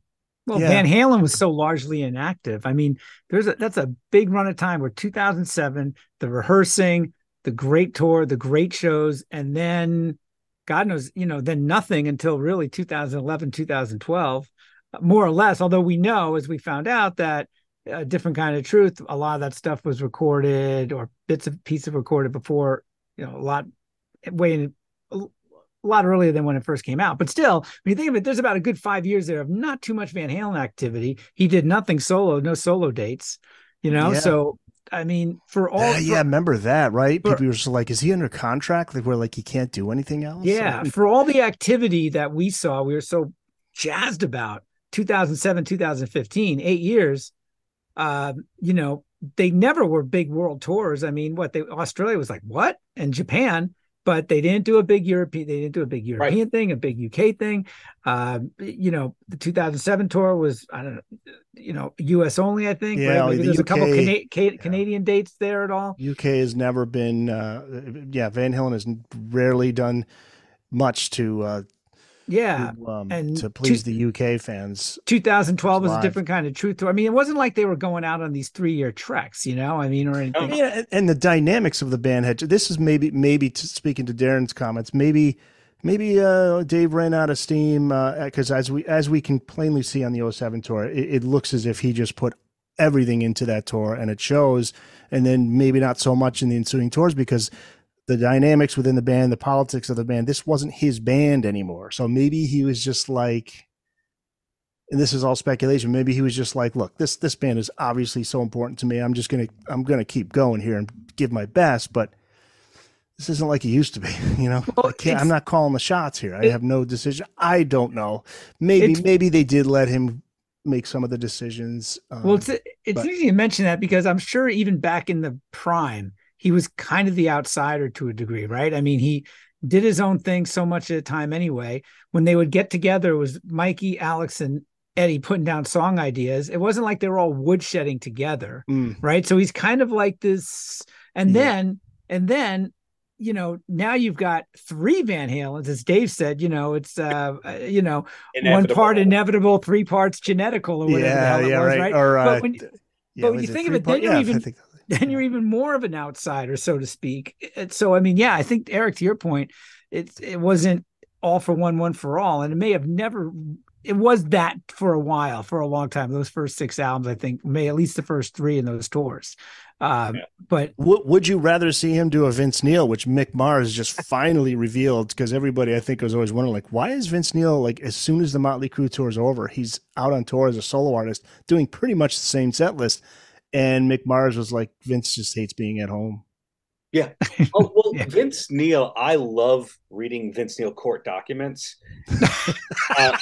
Well, yeah. Van Halen was so largely inactive. I mean, there's a that's a big run of time where 2007, the rehearsing, the great tour, the great shows, and then God knows, you know, then nothing until really 2011, 2012, more or less. Although we know, as we found out, that a different kind of truth. A lot of that stuff was recorded or bits of pieces recorded before, you know, a lot way in, a lot earlier than when it first came out. But still, when you think of it, there's about a good five years there of not too much Van Halen activity. He did nothing solo, no solo dates, you know. Yeah. So I mean, for all yeah, yeah, remember that, right? For, People were just like, "Is he under contract? Like, where like he can't do anything else?" Yeah, for all the activity that we saw, we were so jazzed about 2007, 2015, eight years uh, you know, they never were big world tours. I mean, what they Australia was like, what? And Japan, but they didn't do a big European, they didn't do a big European right. thing, a big UK thing. Uh, you know, the 2007 tour was, I don't know, you know, US only, I think. Yeah, right? There's UK, a couple Cana- Ca- Canadian dates there at all. UK has never been, uh, yeah, Van Halen has rarely done much to uh, yeah, to, um, and to please two, the UK fans. 2012 was a different kind of truth tour. I mean, it wasn't like they were going out on these three year treks, you know. I mean, or anything. Yeah, and, and the dynamics of the band had. This is maybe maybe to, speaking to Darren's comments. Maybe maybe uh, Dave ran out of steam because uh, as we as we can plainly see on the 07 tour, it, it looks as if he just put everything into that tour, and it shows. And then maybe not so much in the ensuing tours because the dynamics within the band, the politics of the band. This wasn't his band anymore. So maybe he was just like, and this is all speculation. Maybe he was just like, look, this this band is obviously so important to me. I'm just gonna I'm gonna keep going here and give my best, but this isn't like it used to be. You know, well, I am not calling the shots here. I it, have no decision. I don't know. Maybe maybe they did let him make some of the decisions. Um, well, it's it's but, easy to mention that because I'm sure even back in the prime he was kind of the outsider to a degree, right? I mean, he did his own thing so much at a time anyway. When they would get together, it was Mikey, Alex, and Eddie putting down song ideas. It wasn't like they were all woodshedding together, mm. right? So he's kind of like this. And yeah. then, and then, you know, now you've got three Van Halens, as Dave said. You know, it's uh, uh you know, inevitable. one part inevitable, three parts genetical, or whatever yeah, the hell it yeah, was, right? right? Or, uh, but when, yeah, but when you think of it, part? then you're even then you're even more of an outsider, so to speak. So I mean, yeah, I think Eric, to your point, it it wasn't all for one, one for all, and it may have never. It was that for a while, for a long time. Those first six albums, I think, may at least the first three in those tours. Um, yeah. But w- would you rather see him do a Vince Neil, which Mick Mars just finally revealed? Because everybody, I think, was always wondering, like, why is Vince Neil like as soon as the Motley Crue tour is over, he's out on tour as a solo artist, doing pretty much the same set list. And Mick Mars was like, Vince just hates being at home. Yeah. Oh well, yeah. Vince Neil. I love reading Vince Neil court documents. Uh,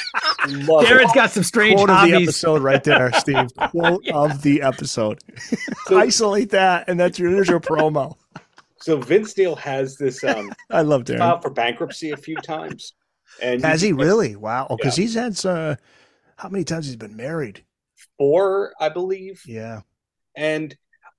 Darren's got some strange quote hobbies. of the episode right there, Steve. Quote yeah. of the episode. So, Isolate that, and that's your, there's your promo. So Vince Neil has this. Um, I love Darren. Filed for bankruptcy a few times. And has he really? Wow. Because yeah. he's had. Uh, how many times he's been married? Four, I believe. Yeah. And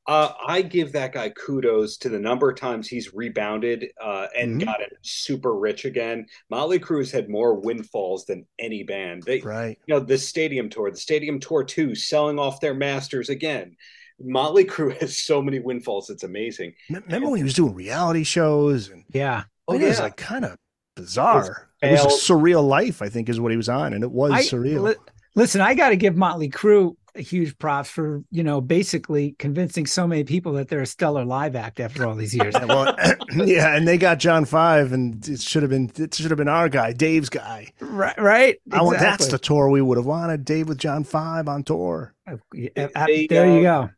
Uh, I give that guy kudos to the number of times he's rebounded uh, and mm-hmm. gotten super rich again. Motley Crue's had more windfalls than any band. They, right. You know, the Stadium Tour, the Stadium Tour 2, selling off their masters again. Motley Crue has so many windfalls. It's amazing. Remember when he was doing reality shows? And yeah. Oh, it yeah. was like kind of bizarre. It was, it was, a surreal life, I think, is what he was on. And it was I, surreal. Li- listen, I got to give Motley Crue huge props for you know basically convincing so many people that they're a stellar live act after all these years. well, yeah, and they got John Five, and it should have been it should have been our guy, Dave's guy. Right, right. Exactly. I want that's the tour we would have wanted. Dave with John Five on tour. Uh, they, there you go.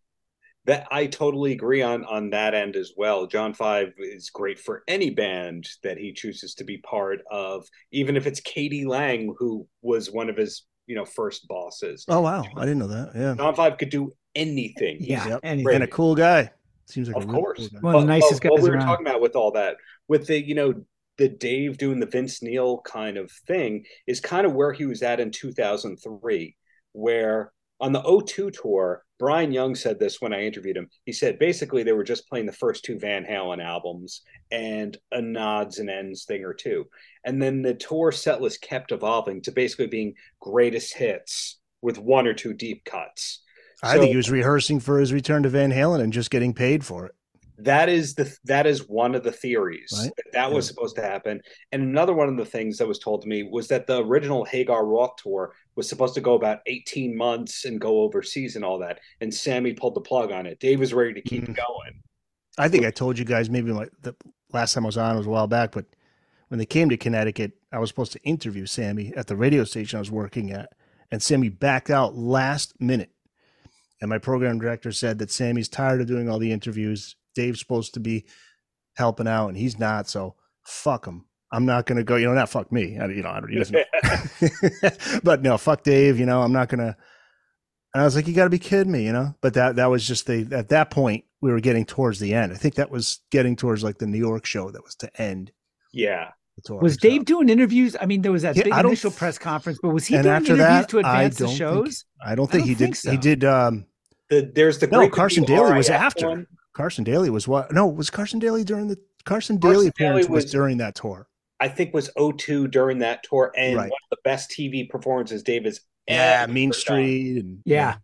That I totally agree on on that end as well. John Five is great for any band that he chooses to be part of, even if it's k.d. lang, who was one of his you know first bosses. Oh wow, I didn't know that. Yeah, John Five could do anything. Yeah, yep. anything. and a cool guy. Seems like of course cool one of the nicest guys. What we were around. talking about with all that, with the you know the Dave doing the Vince Neil kind of thing, is kind of where he was at in 2003, where on the O2 tour, Brian Young said this when I interviewed him. He said basically they were just playing the first two Van Halen albums and a nods and ends thing or two. And then the tour set list kept evolving to basically being greatest hits with one or two deep cuts. I so, think he was rehearsing for his return to Van Halen and just getting paid for it that is the that is one of the theories right? that, that yeah. was supposed to happen and another one of the things that was told to me was that the original hagar roth tour was supposed to go about 18 months and go overseas and all that and sammy pulled the plug on it dave was ready to keep mm. going i think i told you guys maybe like the last time i was on was a while back but when they came to connecticut i was supposed to interview sammy at the radio station i was working at and sammy backed out last minute and my program director said that Sammy's tired of doing all the interviews Dave's supposed to be helping out and he's not. So fuck him. I'm not going to go, you know, not fuck me. I, you know, I don't, he doesn't, but no, fuck Dave, you know, I'm not going to, and I was like, you got to be kidding me, you know, but that, that was just the, at that point we were getting towards the end. I think that was getting towards like the New York show that was to end. Yeah. Tour, was Dave so. doing interviews? I mean, there was that yeah, big initial press conference, but was he doing interviews that, to advance the shows? Think, I don't think I don't he think did. So. He did. Um, the, there's the no Carson Daly was after. One. Carson Daly was what? No, was Carson Daly during the Carson, Carson Daly appearance was, was, during that tour? I think was 02 during that tour, and right. one of the best TV performances Dave has yeah, Mean Street, and yeah,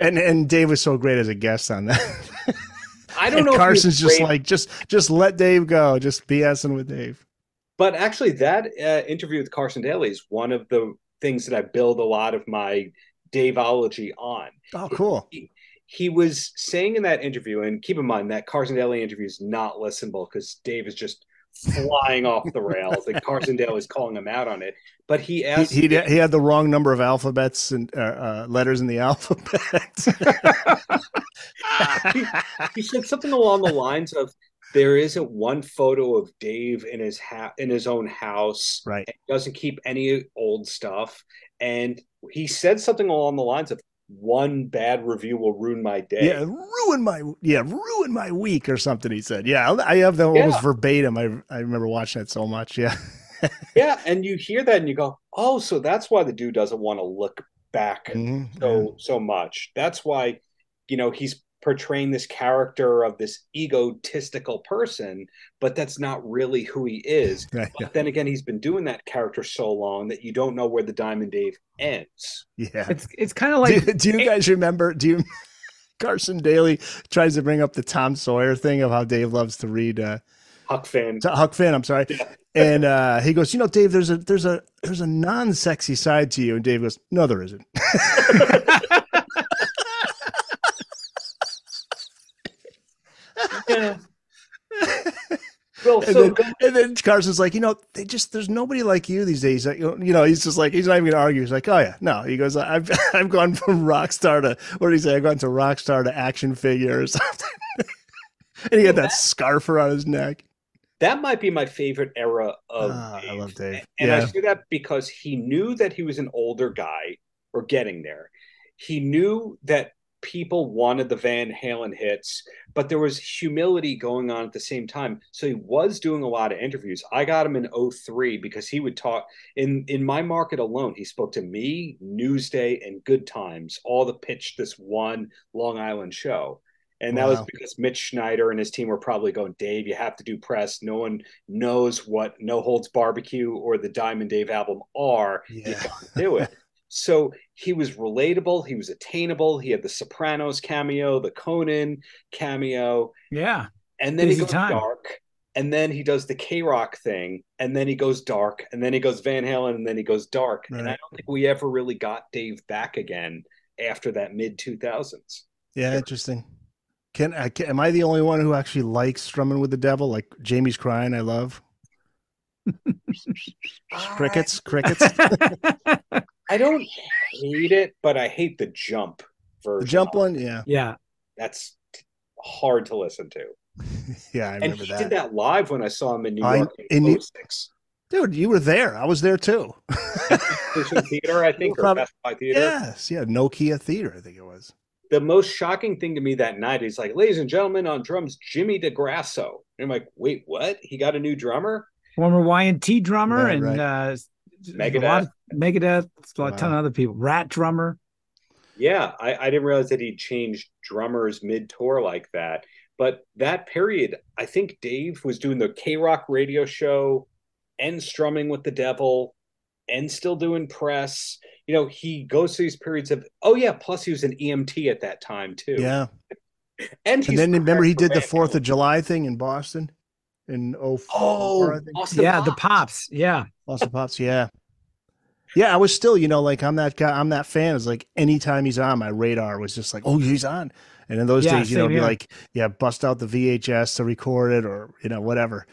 and and Dave was so great as a guest on that. I don't know. Carson's just like just just let Dave go, just BSing with Dave. But actually, that uh, interview with Carson Daly is one of the things that I build a lot of my Daveology on. Oh, cool. He, he was saying in that interview, and keep in mind that Carson Daly interview is not listenable because Dave is just flying off the rails. Like Carson Daly is calling him out on it. But he asked, he, he, he had the wrong number of alphabets and uh, uh, letters in the alphabet. he, he, said something along the lines of, "There isn't one photo of Dave in his ha- in his own house. Right, doesn't keep any old stuff." And he said something along the lines of, one bad review will ruin my day. Yeah, ruin my yeah, ruin my week or something. He said, "Yeah, I have the yeah. almost verbatim." I I remember watching it so much. Yeah, yeah, and you hear that and you go, "Oh, so that's why the dude doesn't want to look back mm-hmm. so yeah. so much. That's why, you know, he's portraying this character of this egotistical person, but that's not really who he is. Right, but then again, he's been doing that character so long that you don't know where the Diamond Dave ends. Yeah, it's it's kind of like. Do, do you guys remember? Do you? Carson Daly tries to bring up the Tom Sawyer thing of how Dave loves to read. Uh, Huck Finn. Huck Finn. I'm sorry. Yeah. and uh, he goes, you know, Dave, there's a there's a there's a non-sexy side to you, and Dave goes, no, there isn't. Yeah. Well, and, so then, and then Carson's like, you know, they just there's nobody like you these days. Like, you know, he's just like he's not even gonna argue. He's like, oh yeah, no. He goes, I've I've gone from rock star to what did he say? I've gone to rock star to action figure or something. and he had that, that scarf around his neck. That might be my favorite era of. Oh, I love Dave, and yeah. I say that because he knew that he was an older guy or getting there. He knew that people wanted the Van Halen hits, but there was humility going on at the same time. So he was doing a lot of interviews. I got him in 03 because he would talk in in my market alone. He spoke to me, Newsday, and Good Times, all the pitch this one Long Island show. And that wow. was because Mitch Schneider and his team were probably going, Dave, you have to do press. No one knows what No Holds Barbecue or the Diamond Dave album are. Yeah. You gotta do it. so he was relatable. He was attainable. He had the Sopranos cameo, the Conan cameo. Yeah. And then Busy he goes time. dark. And then he does the K Rock thing. And then he goes dark. And then he goes Van Halen. And then he goes dark. Right. And I don't think we ever really got Dave back again after that mid 2000s. Yeah, sure. interesting. Can, I, can am I the only one who actually likes strumming with the devil? Like Jamie's crying, I love. crickets, crickets. I don't hate it, but I hate the jump version. The jump one, yeah, yeah, that's hard to listen to. yeah, I remember and he that. did that live when I saw him in New York I, in New Dude, you were there. I was there too. Theater, I think, or Best Buy Theater. Yes, yeah, Nokia Theater, I think it was. The most shocking thing to me that night is like, ladies and gentlemen, on drums, Jimmy DeGrasso. And I'm like, wait, what? He got a new drummer? Former Y&T drummer right, and right. uh Megadeth. A lot of, Megadeth, a wow. ton of other people. Ratt drummer. Yeah, I, I didn't realize that he changed drummers mid tour like that. But that period, I think Dave was doing the K Rock radio show and strumming with the devil and still doing press. You know, he goes through these periods of, oh, yeah, plus he was an EMT at that time, too. Yeah. and, and then remember he did the Fourth of July thing in Boston in oh oh yeah Pops. the pops. Yeah. Boston Pops yeah. Yeah I was still you know like I'm that guy I'm that fan. It's like anytime he's on my radar was just like oh he's on. And in those yeah, days you know be like yeah bust out the VHS to record it or you know whatever.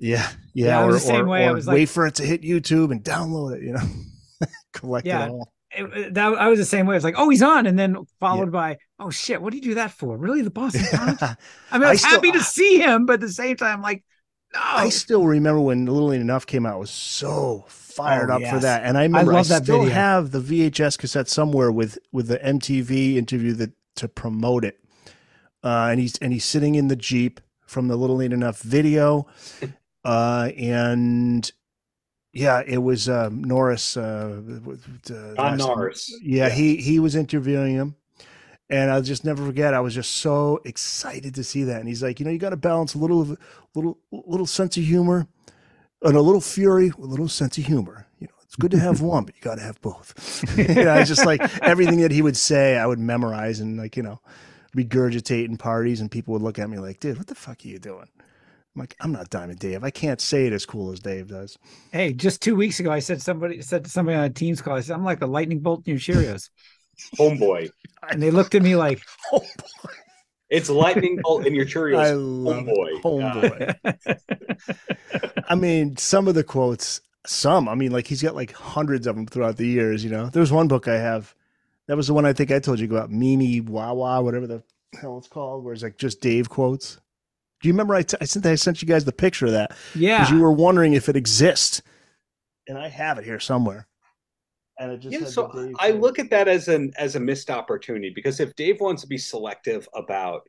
Yeah yeah, yeah or, or, or wait like, for it to hit YouTube and download it you know collect yeah. it all it, that I was the same way. It's like, oh, he's on, and then followed yeah. by, oh shit, what do you do that for? Really, the Boston Pops? I mean, I was still, happy to see him, but at the same time, like, no. I still remember when Little Ain't Enough came out. I was so fired oh, up yes. for that, and I remember I, I still video. have the VHS cassette somewhere with with the MTV interview that to promote it. Uh, and he's and he's sitting in the jeep from the Little Ain't Enough video, uh, and yeah, it was um, Norris. Uh, uh, Norris. Yeah, yeah, he he was interviewing him, and I'll just never forget. I was just so excited to see that. And he's like, you know, you got to balance a little, little, little sense of humor, and a little fury with a little sense of humor. You know, it's good to have one, but you got to have both. know, I just like everything that he would say, I would memorize and like you know, regurgitate in parties, and people would look at me like, dude, what the fuck are you doing? I'm like, I'm not Diamond Dave. I can't say it as cool as Dave does. Hey, just two weeks ago, I said somebody said to somebody on a Teams call, I said, I'm like a lightning bolt in your Cheerios. Homeboy. And they looked at me like, Homeboy. It's lightning bolt in your Cheerios. I love homeboy. Homeboy. I mean, some of the quotes, some, I mean, like he's got like hundreds of them throughout the years, you know. There's one book I have. That was the one I think I told you about, Mimi Wawa, whatever the hell it's called, where it's like just Dave quotes. Do you remember I, t- I sent I sent you guys the picture of that? Yeah, because you were wondering if it exists, and I have it here somewhere. And it just yeah, so I look at that as an as a missed opportunity because if Dave wants to be selective about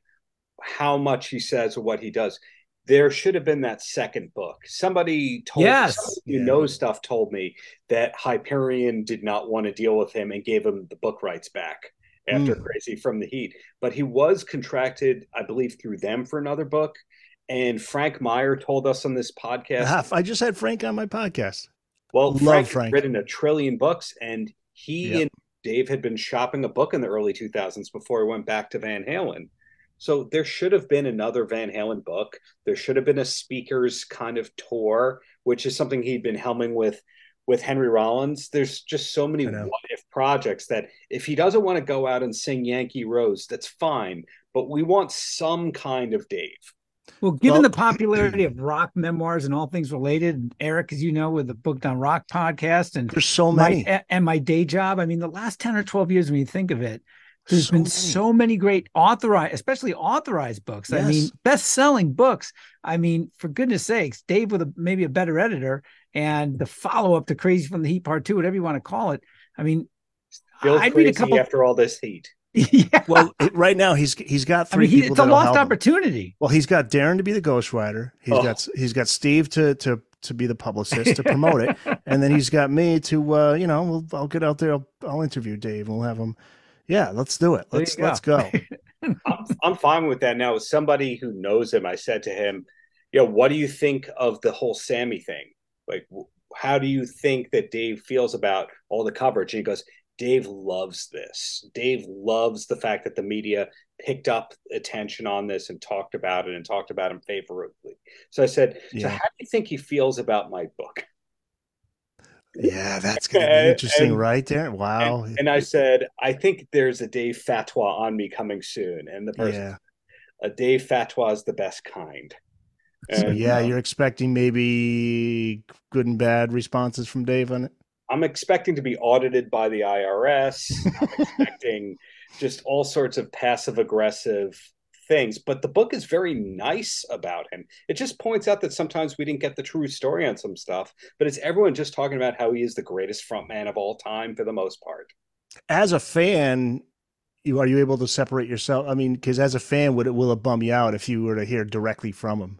how much he says or what he does, there should have been that second book. Somebody told yes. you yeah. know stuff told me that Hyperion did not want to deal with him and gave him the book rights back after mm. Crazy from the Heat. But he was contracted, I believe, through them for another book. And Frank Meyer told us on this podcast. I just had Frank on my podcast. Well, Love Frank, Frank. written a trillion books, and he yep. and Dave had been shopping a book in the early 2000s before he went back to Van Halen. So there should have been another Van Halen book. There should have been a speakers kind of tour, which is something he'd been helming with with Henry Rollins. There's just so many what if projects that if he doesn't want to go out and sing Yankee Rose, that's fine. But we want some kind of Dave. Well, given well, the popularity of rock memoirs and all things related, Eric, as you know, with the Booked on Rock podcast, and there's so many, my, and my day job. I mean, the last ten or twelve years, when you think of it, there's so been many. so many great authorized, especially authorized books. Yes. I mean, best-selling books. I mean, for goodness sakes, Dave with a, maybe a better editor and the follow-up to Crazy from the Heat Part Two, whatever you want to call it. I mean, Feels I'd read a couple after all this heat. yeah. Well, right now he's he's got three. I mean, he, it's a lost opportunity. Well, he's got Darren to be the ghostwriter. He's oh. got he's got Steve to to to be the publicist to promote it, and then he's got me to uh, you know we'll, I'll get out there. I'll, I'll interview Dave. We'll have him. Yeah, let's do it. Let's go. let's go. I'm, I'm fine with that now. As somebody who knows him, I said to him, "Yo, what do you think of the whole Sammy thing? Like, how do you think that Dave feels about all the coverage?" And he goes, Dave loves this. Dave loves the fact that the media picked up attention on this and talked about it and talked about him favorably. So I said, yeah. So how do you think he feels about my book? Yeah, that's gonna be interesting, and, right there. Wow. And, and, I said, I think there's a Dave Fatwa on me coming soon. And the person yeah. a Dave Fatwa is the best kind. And, so yeah, uh, you're expecting maybe good and bad responses from Dave on it? I'm expecting to be audited by the IRS. I'm expecting just all sorts of passive aggressive things. But the book is very nice about him. It just points out that sometimes we didn't get the true story on some stuff, but it's everyone just talking about how he is the greatest frontman of all time for the most part. As a fan, you are you able to separate yourself? I mean, because as a fan, would it will it bum you out if you were to hear directly from him?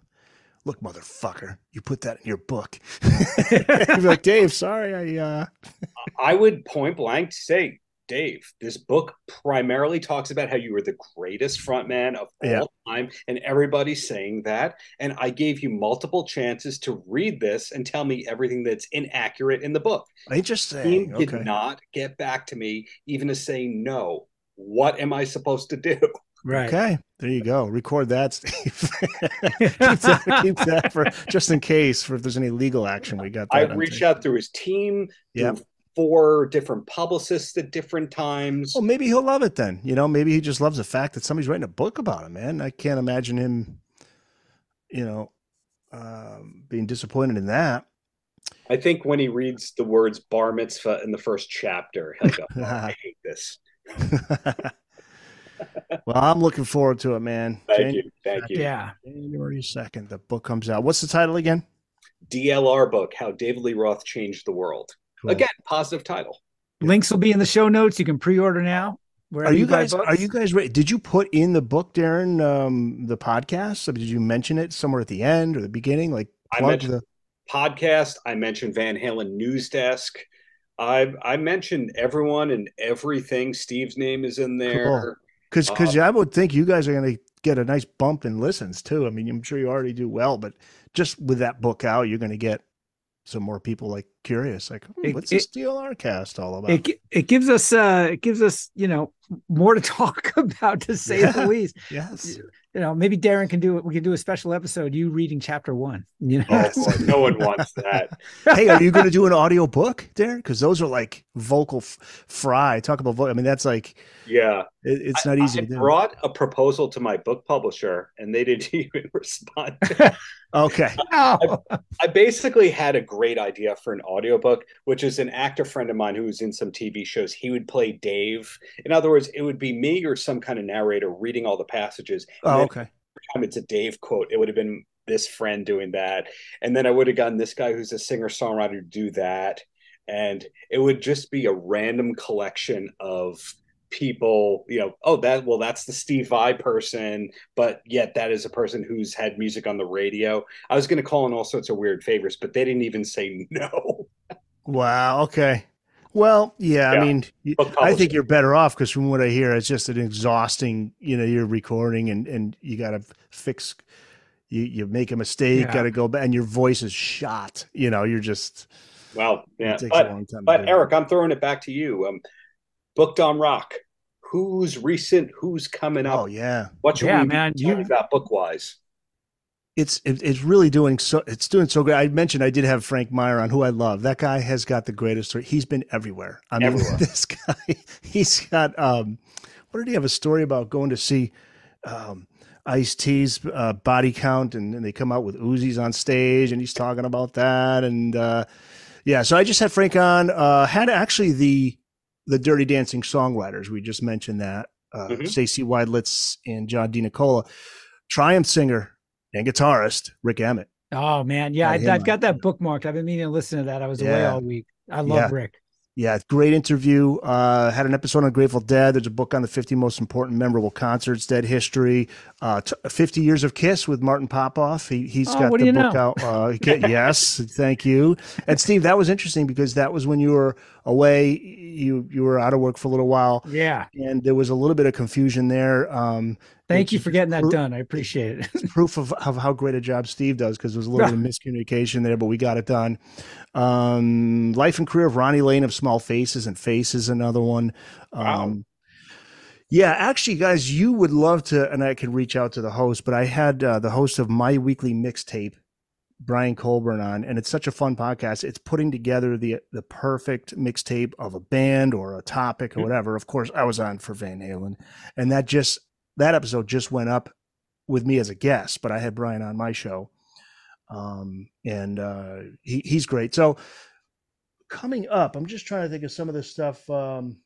look, motherfucker, you put that in your book. You'd be like, Dave, sorry, I. Uh... I would point blank say, Dave, this book primarily talks about how you were the greatest frontman of all yeah. time, and everybody's saying that. And I gave you multiple chances to read this and tell me everything that's inaccurate in the book. Interesting. He okay. did not get back to me, even to say no. What am I supposed to do? Right. Okay. There you go. Record that, Steve. keep, that, keep, that, for just in case for if there's any legal action. We got that. I reached out through his team. Yeah. Four different publicists at different times. Well, maybe he'll love it then. You know, maybe he just loves the fact that somebody's writing a book about him, man. I can't imagine him, you know, um, being disappointed in that. I think when he reads the words bar mitzvah in the first chapter, he'll go, oh, I hate this. well, I'm looking forward to it, man. Thank January you. Thank you. Yeah. January 2nd, the book comes out. What's the title again? DLR book, How David Lee Roth Changed the World. Cool. Again, positive title. Links will be in the show notes. You can pre-order now. Are you, you guys? Are you guys ready? Did you put in the book, Darren? Um, the podcast? Did you mention it somewhere at the end or the beginning? Like I mentioned the podcast. I mentioned Van Halen News Desk. I I mentioned everyone and everything. Steve's name is in there. Cool. Because because uh, I would think you guys are going to get a nice bump in listens too. I mean, I'm sure you already do well, but just with that book out, you're going to get some more people like curious, like hmm, what's it, this DLR cast all about? It it gives us uh it gives us you know more to talk about to say yeah. the least. yes, you know, maybe Darren can do it. We can do a special episode, you reading chapter one. You know, oh, no one wants that. hey, are you going to do an audio book, Darren? Because those are like vocal f- fry. Talk about vocal. I mean, that's like, yeah, it, it's not easy I to do. brought a proposal to my book publisher and they didn't even respond. okay. I, I, basically had a great idea for an audiobook, which is an actor friend of mine who was in some TV shows. He would play Dave. In other words, it would be me or some kind of narrator reading all the passages. Oh, okay. time it's a Dave quote, it would have been this friend doing that. And then I would have gotten this guy who's a singer songwriter to do that. And it would just be a random collection of people, you know, oh, that, well, that's the Steve Vai person, but yet that is a person who's had music on the radio. I was going to call in all sorts of weird favors, but they didn't even say no. wow. Okay. Well, yeah, yeah. I mean, I think you're better off because from what I hear, it's just an exhausting. You know, you're recording and and you got to fix. You you make a mistake, yeah. got to go back, and your voice is shot. You know, you're just. Well, yeah, but, but Eric, I'm throwing it back to you. Um, booked on rock. Who's recent? Who's coming up? Oh yeah, what should yeah, man, you about book wise? It's it, it's really doing so it's doing so great. I mentioned I did have Frank Meyer on, who I love. That guy has got the greatest story. He's been everywhere. I mean, everywhere. this guy, he's got um, what did he have a story about going to see um, Ice T's uh, body count, and, and, they come out with Uzis on stage, and he's talking about that, and uh, yeah. So I just had Frank on. Uh, had actually the the Dirty Dancing songwriters. We just mentioned that uh, mm-hmm. Stacy Widelitz and John DeNicola, Triumph singer and guitarist Rik Emmett. Oh man, yeah, I, have got that bookmarked. I've been meaning to listen to that. I was yeah. away all week. I love yeah. Rick. Yeah, great interview. Uh, had an episode on Grateful Dead. There's a book on the 50 most important memorable concerts, Dead History, uh, t- 50 Years of Kiss with Martin Popoff. He, he's oh, got the book know? out. Uh, yes, thank you. And Steve, that was interesting because that was when you were away. You you were out of work for a little while. Yeah, and there was a little bit of confusion there. Um, Thank you for getting that done. I appreciate it. it's proof of, of how great a job Steve does because there was a little bit of miscommunication there, but we got it done. Um, Life and career of Ronnie Lane of Small Faces and Faces, another one. Wow. Um, yeah, actually, guys, you would love to, and I could reach out to the host, but I had uh, the host of my weekly mixtape, Brian Colburn, on, and it's such a fun podcast. It's putting together the the perfect mixtape of a band or a topic or whatever. Of course, I was on for Van Halen, and that just that episode just went up with me as a guest, but I had Brian on my show. Um, and uh, he, he's great. So coming up, I'm just trying to think of some of the stuff um,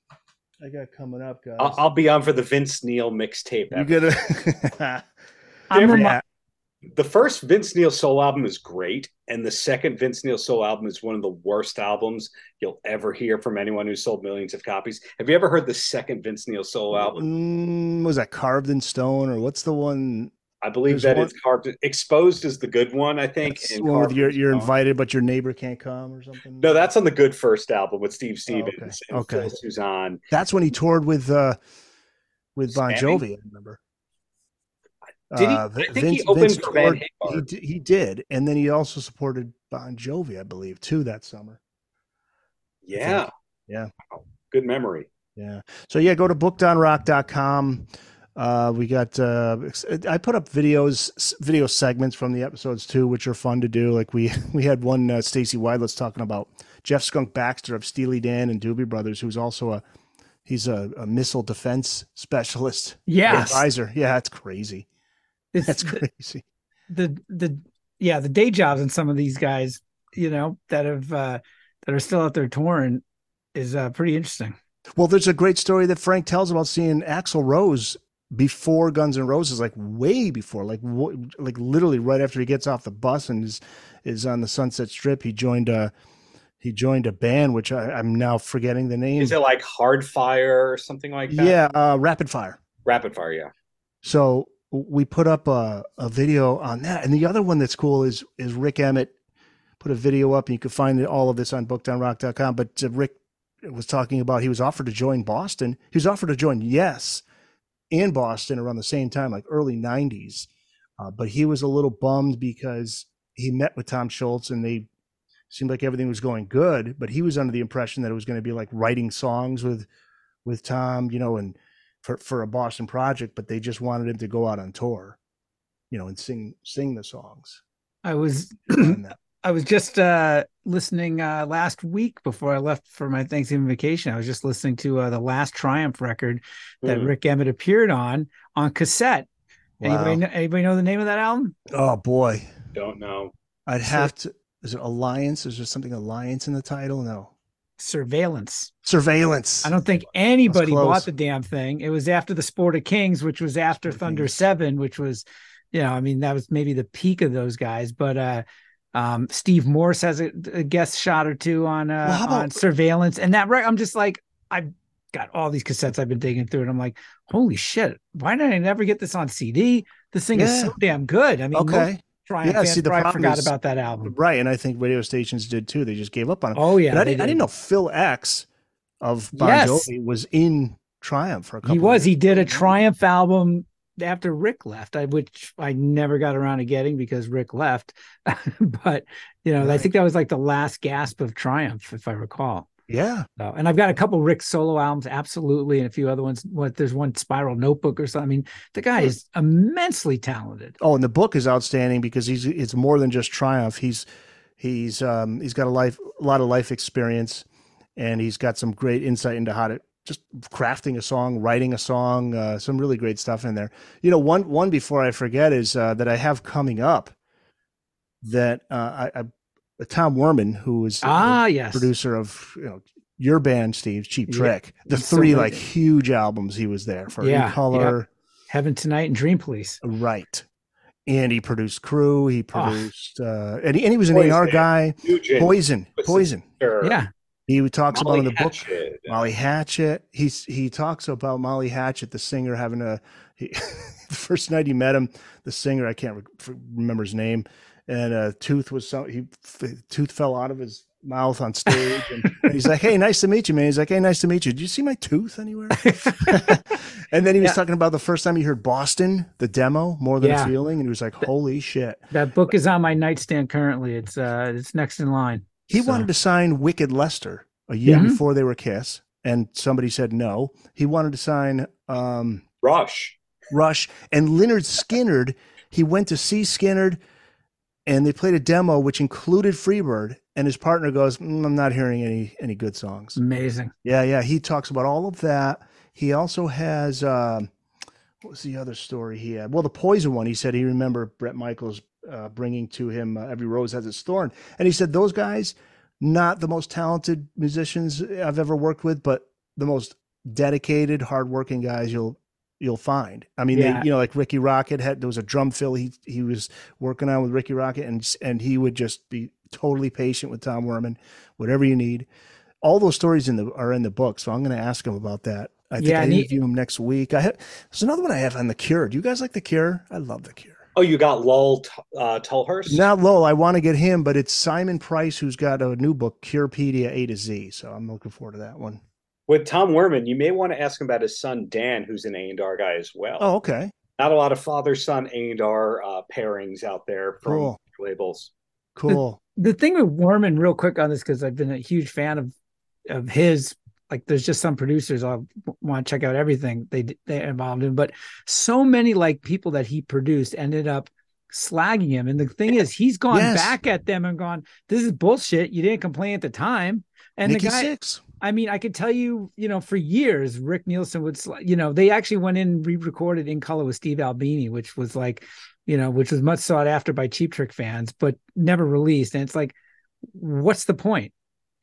I got coming up, guys. I'll, I'll be on for the Vince Neil mixtape. You gonna? I'm remi- the first Vince Neil solo album is great, and the second Vince Neil solo album is one of the worst albums you'll ever hear from anyone who sold millions of copies. Have you ever heard the second Vince Neil solo album? Mm, was that Carved in Stone, or what's the one? I believe There's that one... it's carved. Exposed is the good one, I think. And one with you're, you're invited, but your neighbor can't come, or something. No, that's on the good first album with Steve Stevens oh, okay. and okay. Phil Soussan. That's when he toured with uh with Bon Jovi. I remember. Did he? Uh, I think Vince, he opened Vince for Van he, he did, and then he also supported Bon Jovi, I believe, too that summer. Yeah, yeah, wow. good memory. Yeah. So yeah, go to bookedonrock.com. Uh, we got uh, I put up videos, video segments from the episodes too, which are fun to do. Like we we had one uh, Stacy Widelitz talking about Jeff Skunk Baxter of Steely Dan and Doobie Brothers, who's also a he's a, a missile defense specialist. Yeah, advisor. Yeah, it's crazy. It's That's crazy. The, the, the yeah the day jobs and some of these guys, you know, that have uh, that are still out there touring is uh, pretty interesting. Well, there's a great story that Frank tells about seeing Axl Rose before Guns N' Roses, like way before, like like literally right after he gets off the bus and is is on the Sunset Strip. He joined a he joined a band which I, am now forgetting the name. Is it like Hard Fire or something like that? Yeah, uh, Rapid Fire. Rapid Fire, yeah. So we put up a, a video on that. And the other one that's cool is is Rik Emmett put a video up, and you can find all of this on bookedonrock.com. But uh, Rick was talking about he was offered to join Boston. He was offered to join Yes in Boston around the same time, like early '90s. Uh, but he was a little bummed because he met with Tom Scholz and they seemed like everything was going good, but he was under the impression that it was going to be like writing songs with with Tom, you know, and for for a Boston project, but they just wanted him to go out on tour, you know, and sing sing the songs. I was I was just uh, listening uh, last week before I left for my Thanksgiving vacation. I was just listening to uh, the last Triumph record that mm. Rik Emmett appeared on on cassette. Wow. Anybody know, anybody know the name of that album? Oh boy, don't know. I'd have to. Is it Alliance? Is there something Alliance in the title? No surveillance. Surveillance. I don't think anybody bought the damn thing. It was after the Sport of Kings, which was after Sport Thunder Kings. Seven, which was, you know, I mean, that was maybe the peak of those guys. But uh um Steve Morse has a, a guest shot or two on uh well, about- on surveillance. And that right, I'm just like, I've got all these cassettes I've been digging through, and I'm like, holy shit, why did I never get this on CD? This thing yeah. is so damn good. I mean, okay. Triumph yeah, see, the problem forgot is, about that album. Right, and I think radio stations did too. They just gave up on it. Oh yeah, I, did. I, didn't know Phil X of Bon yes. Jovi was in Triumph for a couple. He was. He did a Triumph album after Rick left, I, which I never got around to getting because Rick left. but you know, right. I think that was like the last gasp of Triumph, if I recall. Yeah. So, and I've got a couple Rick solo albums, absolutely, and a few other ones. What there's one Spiral Notebook or something. I mean, the guy is immensely talented. Oh, and the book is outstanding because he's it's more than just Triumph. He's he's um he's got a life a lot of life experience, and he's got some great insight into how to just crafting a song, writing a song, uh, some really great stuff in there. You know, one one before I forget is uh, that I have coming up that uh, I, I Tom Werman, who is ah yes producer of you know your band, Steve Cheap Trick. Yeah, the three like huge albums he was there for. Yeah, Color, yeah. Heaven Tonight, and Dream Police. Right. And he produced Crüe. He ah. produced, oh. uh, and, he, and he was an Poison. AR guy. Poison, Poison. Yeah. He talks Molly about in the Hatchet. book Molly Hatchet. He's he talks about Molly Hatchet, the singer, having a he, the first night he met him, the singer I can't re- remember his name, and a tooth was so he tooth fell out of his mouth on stage and, he's like hey nice to meet you man he's like hey nice to meet you did you see my tooth anywhere and then he was yeah. talking about the first time he heard boston the demo more than yeah. a feeling and he was like holy shit that book is on my nightstand currently it's uh it's next in line he so. wanted to sign wicked lester a year mm-hmm. before they were kiss and somebody said no he wanted to sign um rush rush and Lynyrd Skynyrd he went to see skynyrd and they played a demo which included Freebird, and his partner goes, mm, "I'm not hearing any any good songs." Amazing. Yeah, yeah. He talks about all of that. He also has uh, what was the other story he had? Well, the Poison one. He said he remember Bret Michaels uh, bringing to him uh, "Every Rose Has Its Thorn," and he said those guys, not the most talented musicians I've ever worked with, but the most dedicated, hardworking guys you'll you'll find. I mean, yeah. they, you know, like Rikki Rockett had there was a drum fill he he was working on with Rikki Rockett, and and he would just be totally patient with Tom Werman, whatever you need. All those stories in the are in the book, so I'm going to ask him about that. I think yeah, I interview he, him next week. I have there's another one I have on the Cure. Do you guys like the Cure? I love the Cure. Oh, you got Lol uh, Tolhurst? Not Lol. I want to get him, but it's Simon Price who's got a new book, Curepedia A to Z. So I'm looking forward to that one with Tom Werman, you may want to ask him about his son Dan, who's an A&R guy as well. Oh, okay. Not a lot of father son A&R uh, pairings out there from cool. labels. Cool. The, the, thing with Werman, real quick on this, because I've been a huge fan of of his. Like, there's just some producers I want to check out everything they they involved in, but so many like people that he produced ended up slagging him. And the thing is, he's gone yes. back at them and gone, "This is bullshit. You didn't complain at the time." And the guy, Sixx. I mean, I could tell you, you know, for years, Rick Nielsen would, you know, they actually went in and re-recorded in color with Steve Albini, which was like, you know, which was much sought after by Cheap Trick fans, but never released. And it's like, what's the point?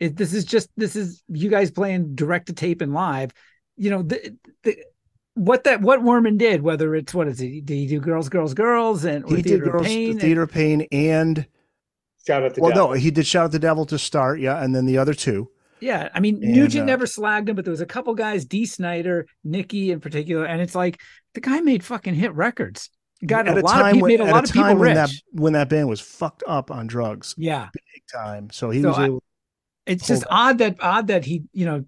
It, this is just this is you guys playing direct to tape and live. You know, the, the what that what Werman did, whether it's what is it? Did he do Girls, Girls, Girls, and he did Girls, Pain, Theater and, Pain, and Shout out the well, devil. no, he did Shout at the Devil to start, yeah, and then the other two. Yeah, I mean and, Nugent uh, never slagged him, but there was a couple guys, Dee Snider, Nikki in particular, and it's like the guy made fucking hit records. Got at a, a lot of people, made a lot of people when that when that band was fucked up on drugs. Yeah, big time. So he so was I, able. It's just odd that odd that he, you know,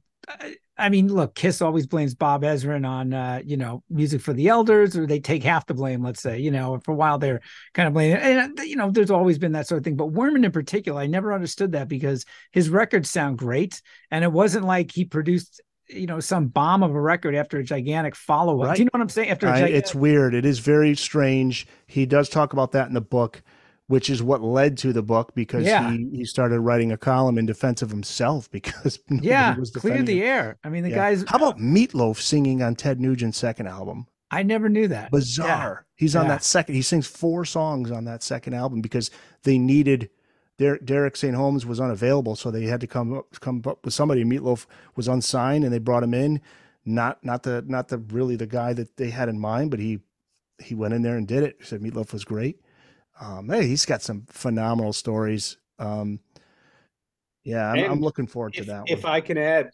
I mean, look, Kiss always blames Bob Ezrin on, uh, you know, music for the elders, or they take half the blame. Let's say, you know, for a while they're kind of blaming, and uh, you know, there's always been that sort of thing. But Werman in particular, I never understood that because his records sound great, and it wasn't like he produced you know some bomb of a record after a gigantic follow-up right. do you know what i'm saying after gigantic- it's weird it is very strange he does talk about that in the book which is what led to the book because yeah. he, he started writing a column in defense of himself because yeah, was cleared the him. air. I mean, the yeah. guys. How about Meatloaf singing on Ted Nugent's second album? I never knew that. Bizarre. Yeah. He's on that second. He sings four songs on that second album because they needed. Derek, Derek St. Holmes was unavailable, so they had to come up, come up with somebody. Meatloaf was unsigned, and they brought him in. Not not the not the really the guy that they had in mind, but he he went in there and did it. He said Meatloaf was great um, hey, he's got some phenomenal stories. Um, yeah, I'm, I'm looking forward if, to that. If one. I can add,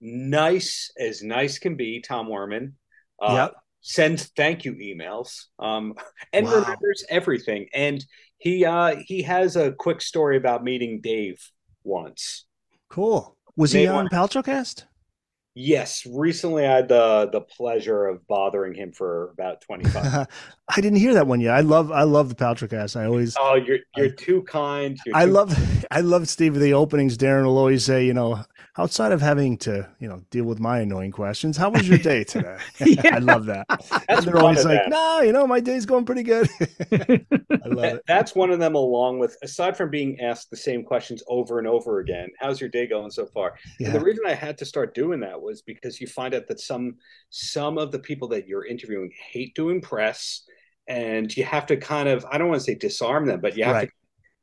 nice as nice can be, Tom Werman. Uh, yep. Sends thank you emails um, and wow. remembers everything. And he uh, he has a quick story about meeting Dave once. Cool. Was he on Paltrocast? Yes, recently I had the the pleasure of bothering him for about twenty five. I didn't hear that one yet. I love I love the Paltrocast. I always oh you're you're I, too kind. You're I too love kind. I love Steve the openings. Darren will always say, you know, outside of having to you know deal with my annoying questions, how was your day today? I love that. That's they're always like, no, nah, you know, my day's going pretty good. I love that, it. That's one of them, along with aside from being asked the same questions over and over again. How's your day going so far? Yeah. And the reason I had to start doing that was because you find out that some some of the people that you're interviewing hate to impress and you have to kind of i don't want to say disarm them but you have right. to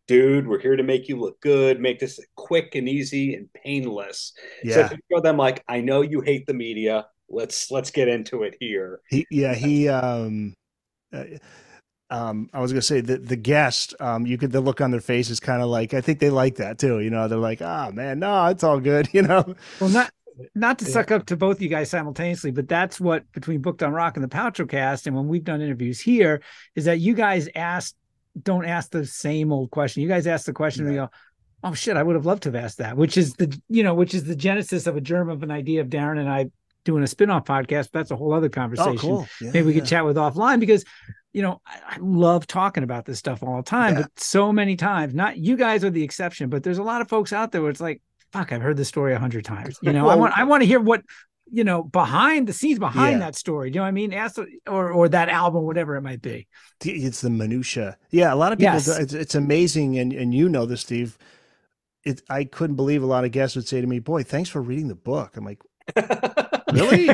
dude we're here to make you look good make this quick and easy and painless yeah. so if you show them like i know you hate the media let's let's get into it here he, yeah he um uh, um, I was gonna say the the guest, um, you could the look on their face is kind of like I think they like that too. You know, they're like, ah, oh, man, no, it's all good. You know, well, not not to yeah. suck up to both you guys simultaneously, but that's what between Booked on Rock and the Paltrocast, and when we've done interviews here, is that you guys ask don't ask the same old question. You guys ask the question, yeah. and we go, oh shit, I would have loved to have asked that, which is the you know, which is the genesis of a germ of an idea of Darren and I doing a spin-off podcast. That's a whole other conversation. Oh, cool. yeah, Maybe we yeah. could chat with offline because you know, I, I, love talking about this stuff all the time, yeah. but so many times, not you guys are the exception, but there's a lot of folks out there where it's like, fuck, I've heard this story a hundred times. You know, well, I want I want to hear what you know behind the scenes behind yeah. that story. Do you know what I mean? Ask or or that album, whatever it might be. It's the minutia. Yeah, a lot of people. Yes. It's, it's amazing, and and you know this, Steve. It, I couldn't believe a lot of guests would say to me, "Boy, thanks for reading the book." I'm like, really?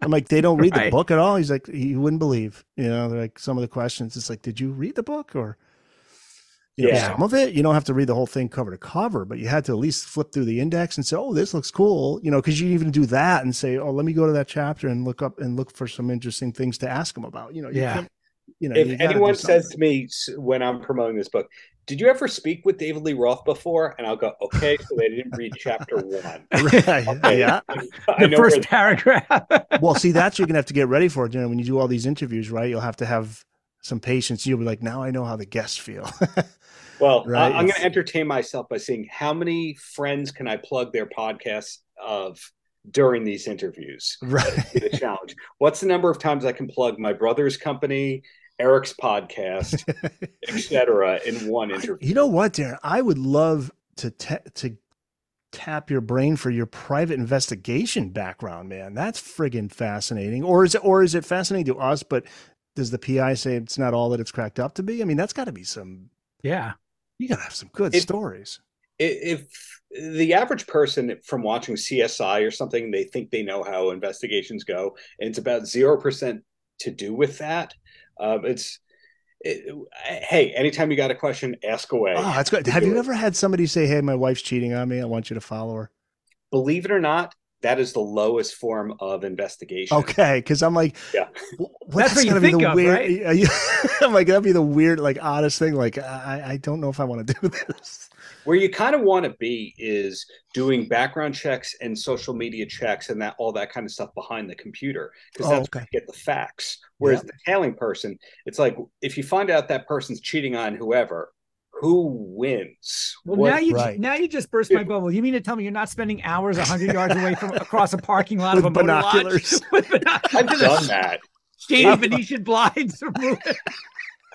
I'm like, they don't read right. the book at all. He's like, "You wouldn't believe, you know, like some of the questions. It's like, did you read the book or, you know, yeah. some of it? You don't have to read the whole thing cover to cover, but you had to at least flip through the index and say, oh, this looks cool, you know, because you even do that and say, oh, let me go to that chapter and look up and look for some interesting things to ask them about. You know, you yeah. You know, if anyone says to me when I'm promoting this book, did you ever speak with David Lee Roth before? And I'll go, okay, so they didn't read chapter one. right. Okay. Yeah. I the first paragraph. well, see, that's you're gonna have to get ready for it. You know, when you do all these interviews, right? You'll have to have some patience. You'll be like, now I know how the guests feel. Well, right? I'm going to entertain myself by seeing how many friends can I plug their podcasts of during these interviews. Right. the challenge. What's the number of times I can plug my brother's company Eric's podcast, etc., in one interview. You know what, Darren? I would love to to tap your brain for your private investigation background, man. That's friggin' fascinating. Or is it or is it fascinating to us? But does the PI say it's not all that it's cracked up to be? I mean, that's got to be some. Yeah, you gotta have some good if, stories. If the average person from watching CSI or something, they think they know how investigations go, and it's about zero percent to do with that um, it's it, hey, anytime you got a question, ask away. Oh, that's good. Have you ever had somebody say, "Hey, my wife's cheating on me. I want you to follow her"? Believe it or not, that is the lowest form of investigation. Okay, because I'm like, yeah, well, that's, that's gonna be the of, weird. Right? I'm like, that'd be the weird, like, oddest thing. Like, I, I don't know if I want to do this. Where you kind of want to be is doing background checks and social media checks and that all that kind of stuff behind the computer because oh, that's oh, okay. where you get the facts. Whereas yeah. the tailing person, it's like if you find out that person's cheating on whoever, who wins? Well, what, now you right. now you just burst my bubble. You mean to tell me you're not spending hours hundred yards away from across a parking lot with of a binoculars? with binoculars? I've done that. Shady Venetian blinds.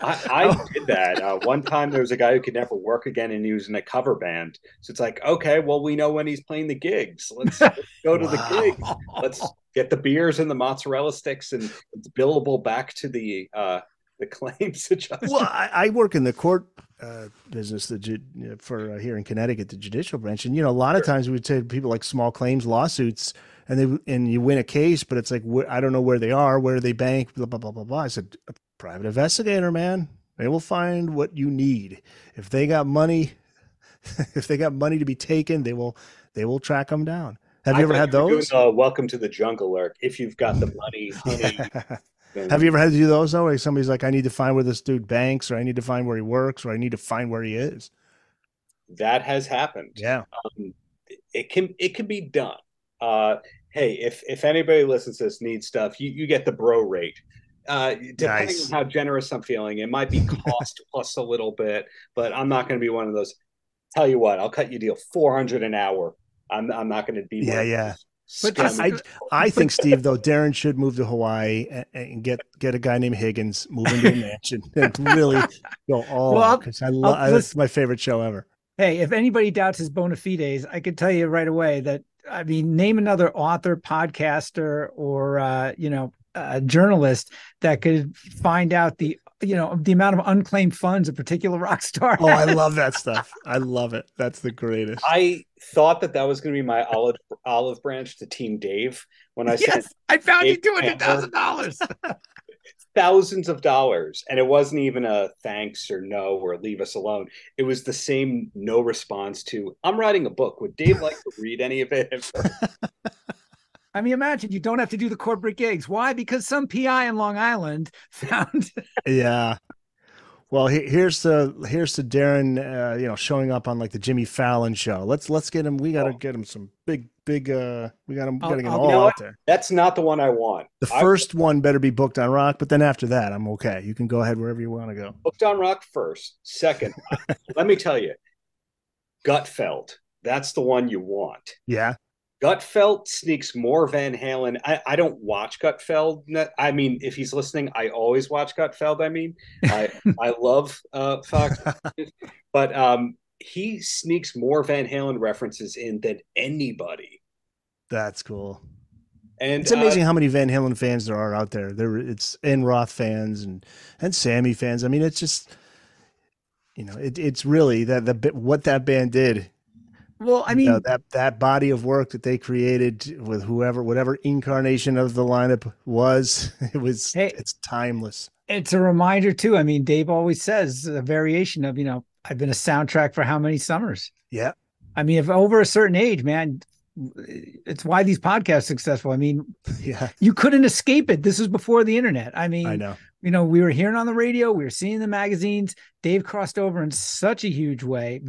I, I oh. did that. Uh, one time there was a guy who could never work again and he was in a cover band. So it's like, okay, well, we know when he's playing the gigs. Let's, let's go to wow. the gig. Let's get the beers and the mozzarella sticks and it's billable back to the uh, the claims adjuster. Well, I, I work in the court uh, business the, for uh, here in Connecticut, the judicial branch. And, you know, a lot sure. of times we would say people like small claims lawsuits and they and you win a case, but it's like I don't know where they are, where they bank, blah blah blah blah blah. I said private investigator, man. They will find what you need. If they got money, if they got money to be taken, they will they will track them down. Have you I ever had those? Doing, uh, welcome to the jungle, Eric. If you've got the money, honey, Have you ever had to do those though? Where somebody's like, I need to find where this dude banks, or I need to find where he works, or I need to find where he is. That has happened. Yeah, um, it can it can be done. Uh, hey, if if anybody listens to this needs stuff, you, you get the bro rate. Uh, depending nice. on how generous I'm feeling, it might be cost plus a little bit, but I'm not going to be one of those. Tell you what, I'll cut you a deal 400 an hour. I'm I'm not going to be. Yeah, yeah. But I, I think Steve though Darren should move to Hawaii and, and, get get a guy named Higgins, move into a mansion, and really go all well, because I love that's my favorite show ever. Hey, if anybody doubts his bona fides, I can tell you right away that I mean, name another author, podcaster, or uh, you know, a journalist that could find out the you know the amount of unclaimed funds a particular rock star. Oh, I love that stuff. I love it. That's the greatest. I thought that that was going to be my olive olive branch to Team Dave when I yes, said I found you two hundred thousand dollars. thousands of dollars and it wasn't even a thanks or no or leave us alone it was the same no response to i'm writing a book would dave like to read any of it I mean, imagine you don't have to do the corporate gigs. Why? Because some PI in Long Island found. yeah. Well, here's the here's the Darren, uh, you know, showing up on like the Jimmy Fallon show. Let's let's get him. We got to oh. get him some big big. uh We got him getting it all out there. That's not the one I want. The I, first one better be booked on Rock, but then after that, I'm okay. You can go ahead wherever you want to go. Booked on Rock first. Second, let me tell you, Gutfeld. That's the one you want. Yeah. Gutfeld sneaks more Van Halen. I, I don't watch Gutfeld. I mean, if he's listening, I always watch Gutfeld. I mean, I I love uh, Fox, but um, he sneaks more Van Halen references in than anybody. That's cool. And it's amazing uh, how many Van Halen fans there are out there. There, it's and Roth fans and and Sammy fans. I mean, it's just you know, it, it's really that the what that band did well, I mean you know, that that body of work that they created with whoever, whatever incarnation of the lineup was, it was hey, it's timeless. It's a reminder too. I mean, Dave always says a variation of you know I've been a soundtrack for how many summers. Yeah. I mean, if over a certain age, man, it's why these podcasts successful. I mean, yeah, you couldn't escape it. This is before the internet. I mean, I know you know, we were hearing on the radio, we were seeing the magazines. Dave crossed over in such a huge way.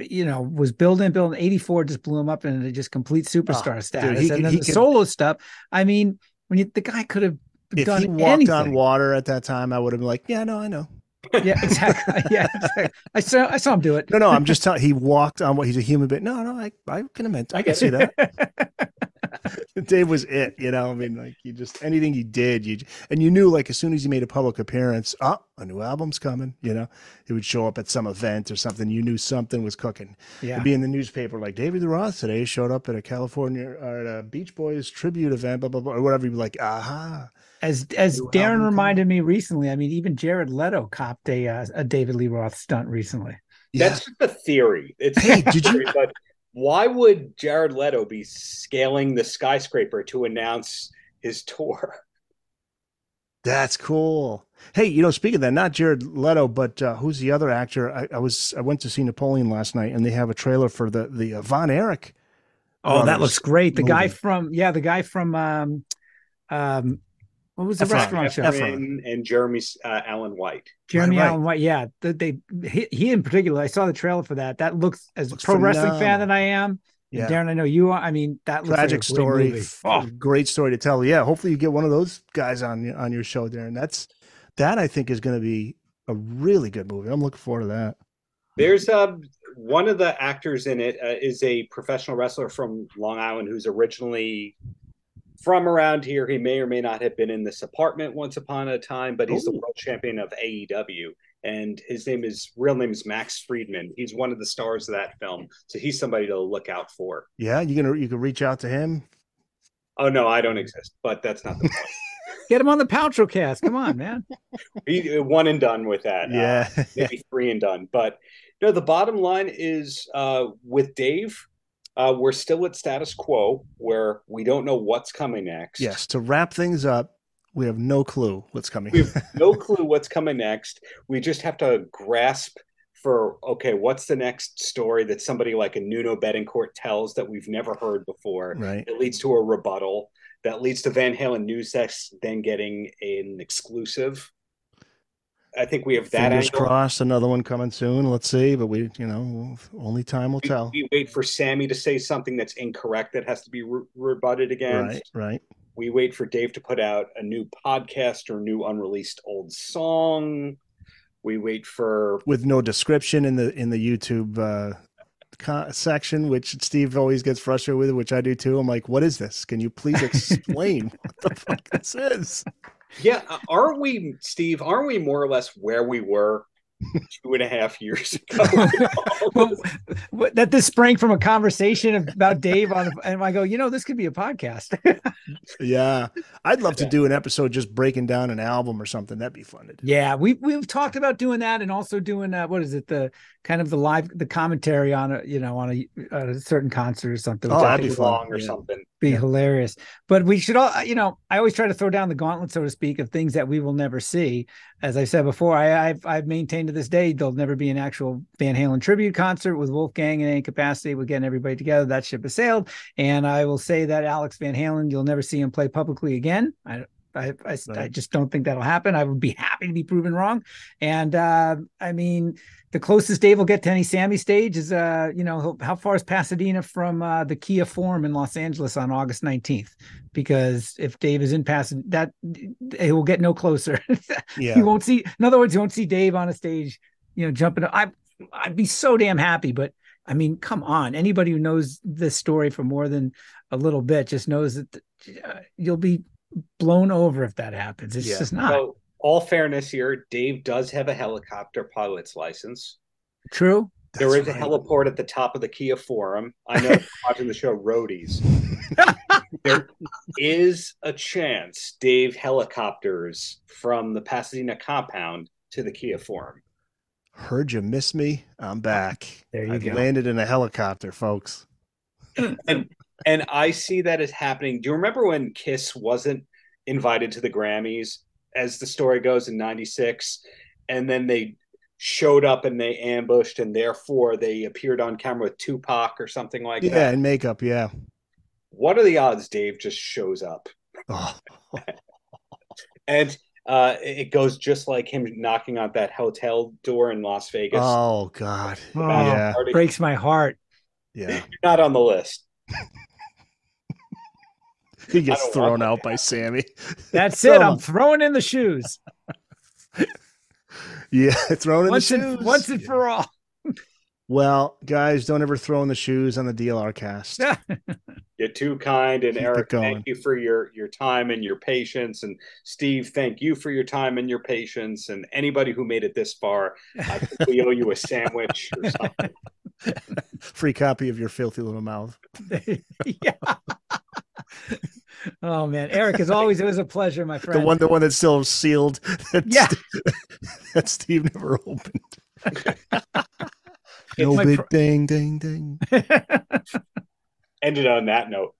You know, was building, building. Eighty four just blew him up into just complete superstar oh, status. Dude, he, and then the could, solo stuff. I mean, when you the guy could have if done he walked anything. on water at that time, I would have been like, yeah, no, I know. Yeah, exactly. Yeah, exactly. I saw I saw him do it. No, no, I'm just telling. He walked on what he's a human being. No, no, I I can admit, I, I can see that. Dave was it, you know. I mean, like you just anything you did, you and you knew like as soon as you made a public appearance, oh, a new album's coming. You know, it would show up at some event or something. You knew something was cooking. Yeah, It'd be in the newspaper like David Lee Roth today showed up at a California or at a Beach Boys tribute event, blah blah blah, or whatever. You'd be like, aha. As as Darren reminded me recently, I mean, even Jared Leto copped a uh, a David Lee Roth stunt recently. That's just a theory. It's hey, did you? But why would Jared Leto be scaling the skyscraper to announce his tour? That's cool. Hey, you know, speaking of that, not Jared Leto, but uh, who's the other actor? I, I, was I went to see Napoleon last night, and they have a trailer for the the uh, Von Erich. Oh, that looks great. The movie. guy from yeah, the guy from um, um, what was the Efron, restaurant show? Efron and Jeremy uh, Allen White. Jeremy right, Allen White. Yeah, they, they he, he, in particular. I saw the trailer for that. That looks as looks pro phenomenal. wrestling fan that I am. Yeah. Darren, I know you are. I mean, that tragic like story. Oh. Great story to tell. Yeah, hopefully you get one of those guys on on your show, Darren. That's that I think is going to be a really good movie. I'm looking forward to that. There's uh, one of the actors in it uh, is a professional wrestler from Long Island who's originally from around here. He may or may not have been in this apartment once upon a time, but he's Ooh. the world champion of AEW. And his name is real name is Max Friedman. He's one of the stars of that film, so he's somebody to look out for. Yeah, you gonna you can reach out to him. Oh no, I don't exist, but that's not the point. Get him on the Paltrocast. Come on, man. he, one and done with that. Yeah, uh, maybe three and done. But no, the bottom line is uh, with Dave uh, we're still at status quo where we don't know what's coming next. Yes. To wrap things up, we have no clue what's coming. we have no clue what's coming next. We just have to grasp for okay, what's the next story that somebody like a Nuno Bettencourt tells that we've never heard before? Right. It leads to a rebuttal that leads to Van Halen News Desk then getting an exclusive I think we have that. Fingers angle. crossed, another one coming soon. Let's see, but we, you know, only time will we, tell. We wait for Sammy to say something that's incorrect that has to be re- rebutted against. Right, right. We wait for Dave to put out a new podcast or new unreleased old song. We wait for with no description in the in the YouTube uh, section, which Steve always gets frustrated with, which I do too. I'm like, what is this? Can you please explain what the fuck this is? Yeah, uh, aren't we, Steve? Aren't we more or less where we were two and a half years ago. well, that this sprang from a conversation about Dave on, and I go, you know, this could be a podcast. yeah, I'd love to do an episode just breaking down an album or something. That'd be fun to do. Yeah, we we've talked about doing that, and also doing uh, what is it the kind of the live the commentary on a you know on a, a certain concert or something. Oh, that'd be long or yeah. something. Be yeah. hilarious. But we should all, you know, I always try to throw down the gauntlet, so to speak, of things that we will never see. As I said before, I, I've I've maintained to this day there'll never be an actual Van Halen tribute concert with Wolfgang in any capacity. We're getting everybody together. That ship has sailed. And I will say that Alex Van Halen, you'll never see him play publicly again. I I, I, right. I, just don't think that'll happen. I would be happy to be proven wrong. And uh, I mean, the closest Dave will get to any Sammy stage is, uh, you know, how far is Pasadena from uh, the Kia Forum in Los Angeles on August 19th? Because if Dave is in Pasadena, that he will get no closer. yeah. You won't see, in other words, you won't see Dave on a stage, you know, jumping. I, I'd be so damn happy, but I mean, come on. Anybody who knows this story for more than a little bit just knows that uh, you'll be blown over if that happens. It's yeah. just not. So, all fairness here, Dave does have a helicopter pilot's license. True. There That's is right. a heliport at the top of the Kia Forum. I know watching the show Roadies. there is a chance Dave helicopters from the Pasadena compound to the Kia Forum. Heard you miss me. I'm back. There you I've go. landed in a helicopter, folks. and and I see that as happening. Do you remember when Kiss wasn't invited to the Grammys as the story goes in 96 and then they showed up and they ambushed and therefore they appeared on camera with Tupac or something like yeah, that. Yeah, and makeup, yeah. What are the odds Dave just shows up? Oh. and uh, it goes just like him knocking on that hotel door in Las Vegas. Oh God. Oh, yeah. Breaks my heart. Yeah. You're not on the list. he gets thrown out by Sammy. That's it. I'm throwing in the shoes. yeah, throwing in once the shoes. And, once and for all. Well, guys, don't ever throw in the shoes on the DLR cast. You're too kind, and Keep Eric, thank you for your your time and your patience, and Steve, thank you for your time and your patience, and anybody who made it this far, I think we owe you a sandwich or something. Free copy of your filthy little mouth. yeah. Oh man, Eric, as always, it was a pleasure, my friend. The one, the one that's still sealed. That yeah, that Steve never opened. no big fr- ding, ding, ding. Ended on that note.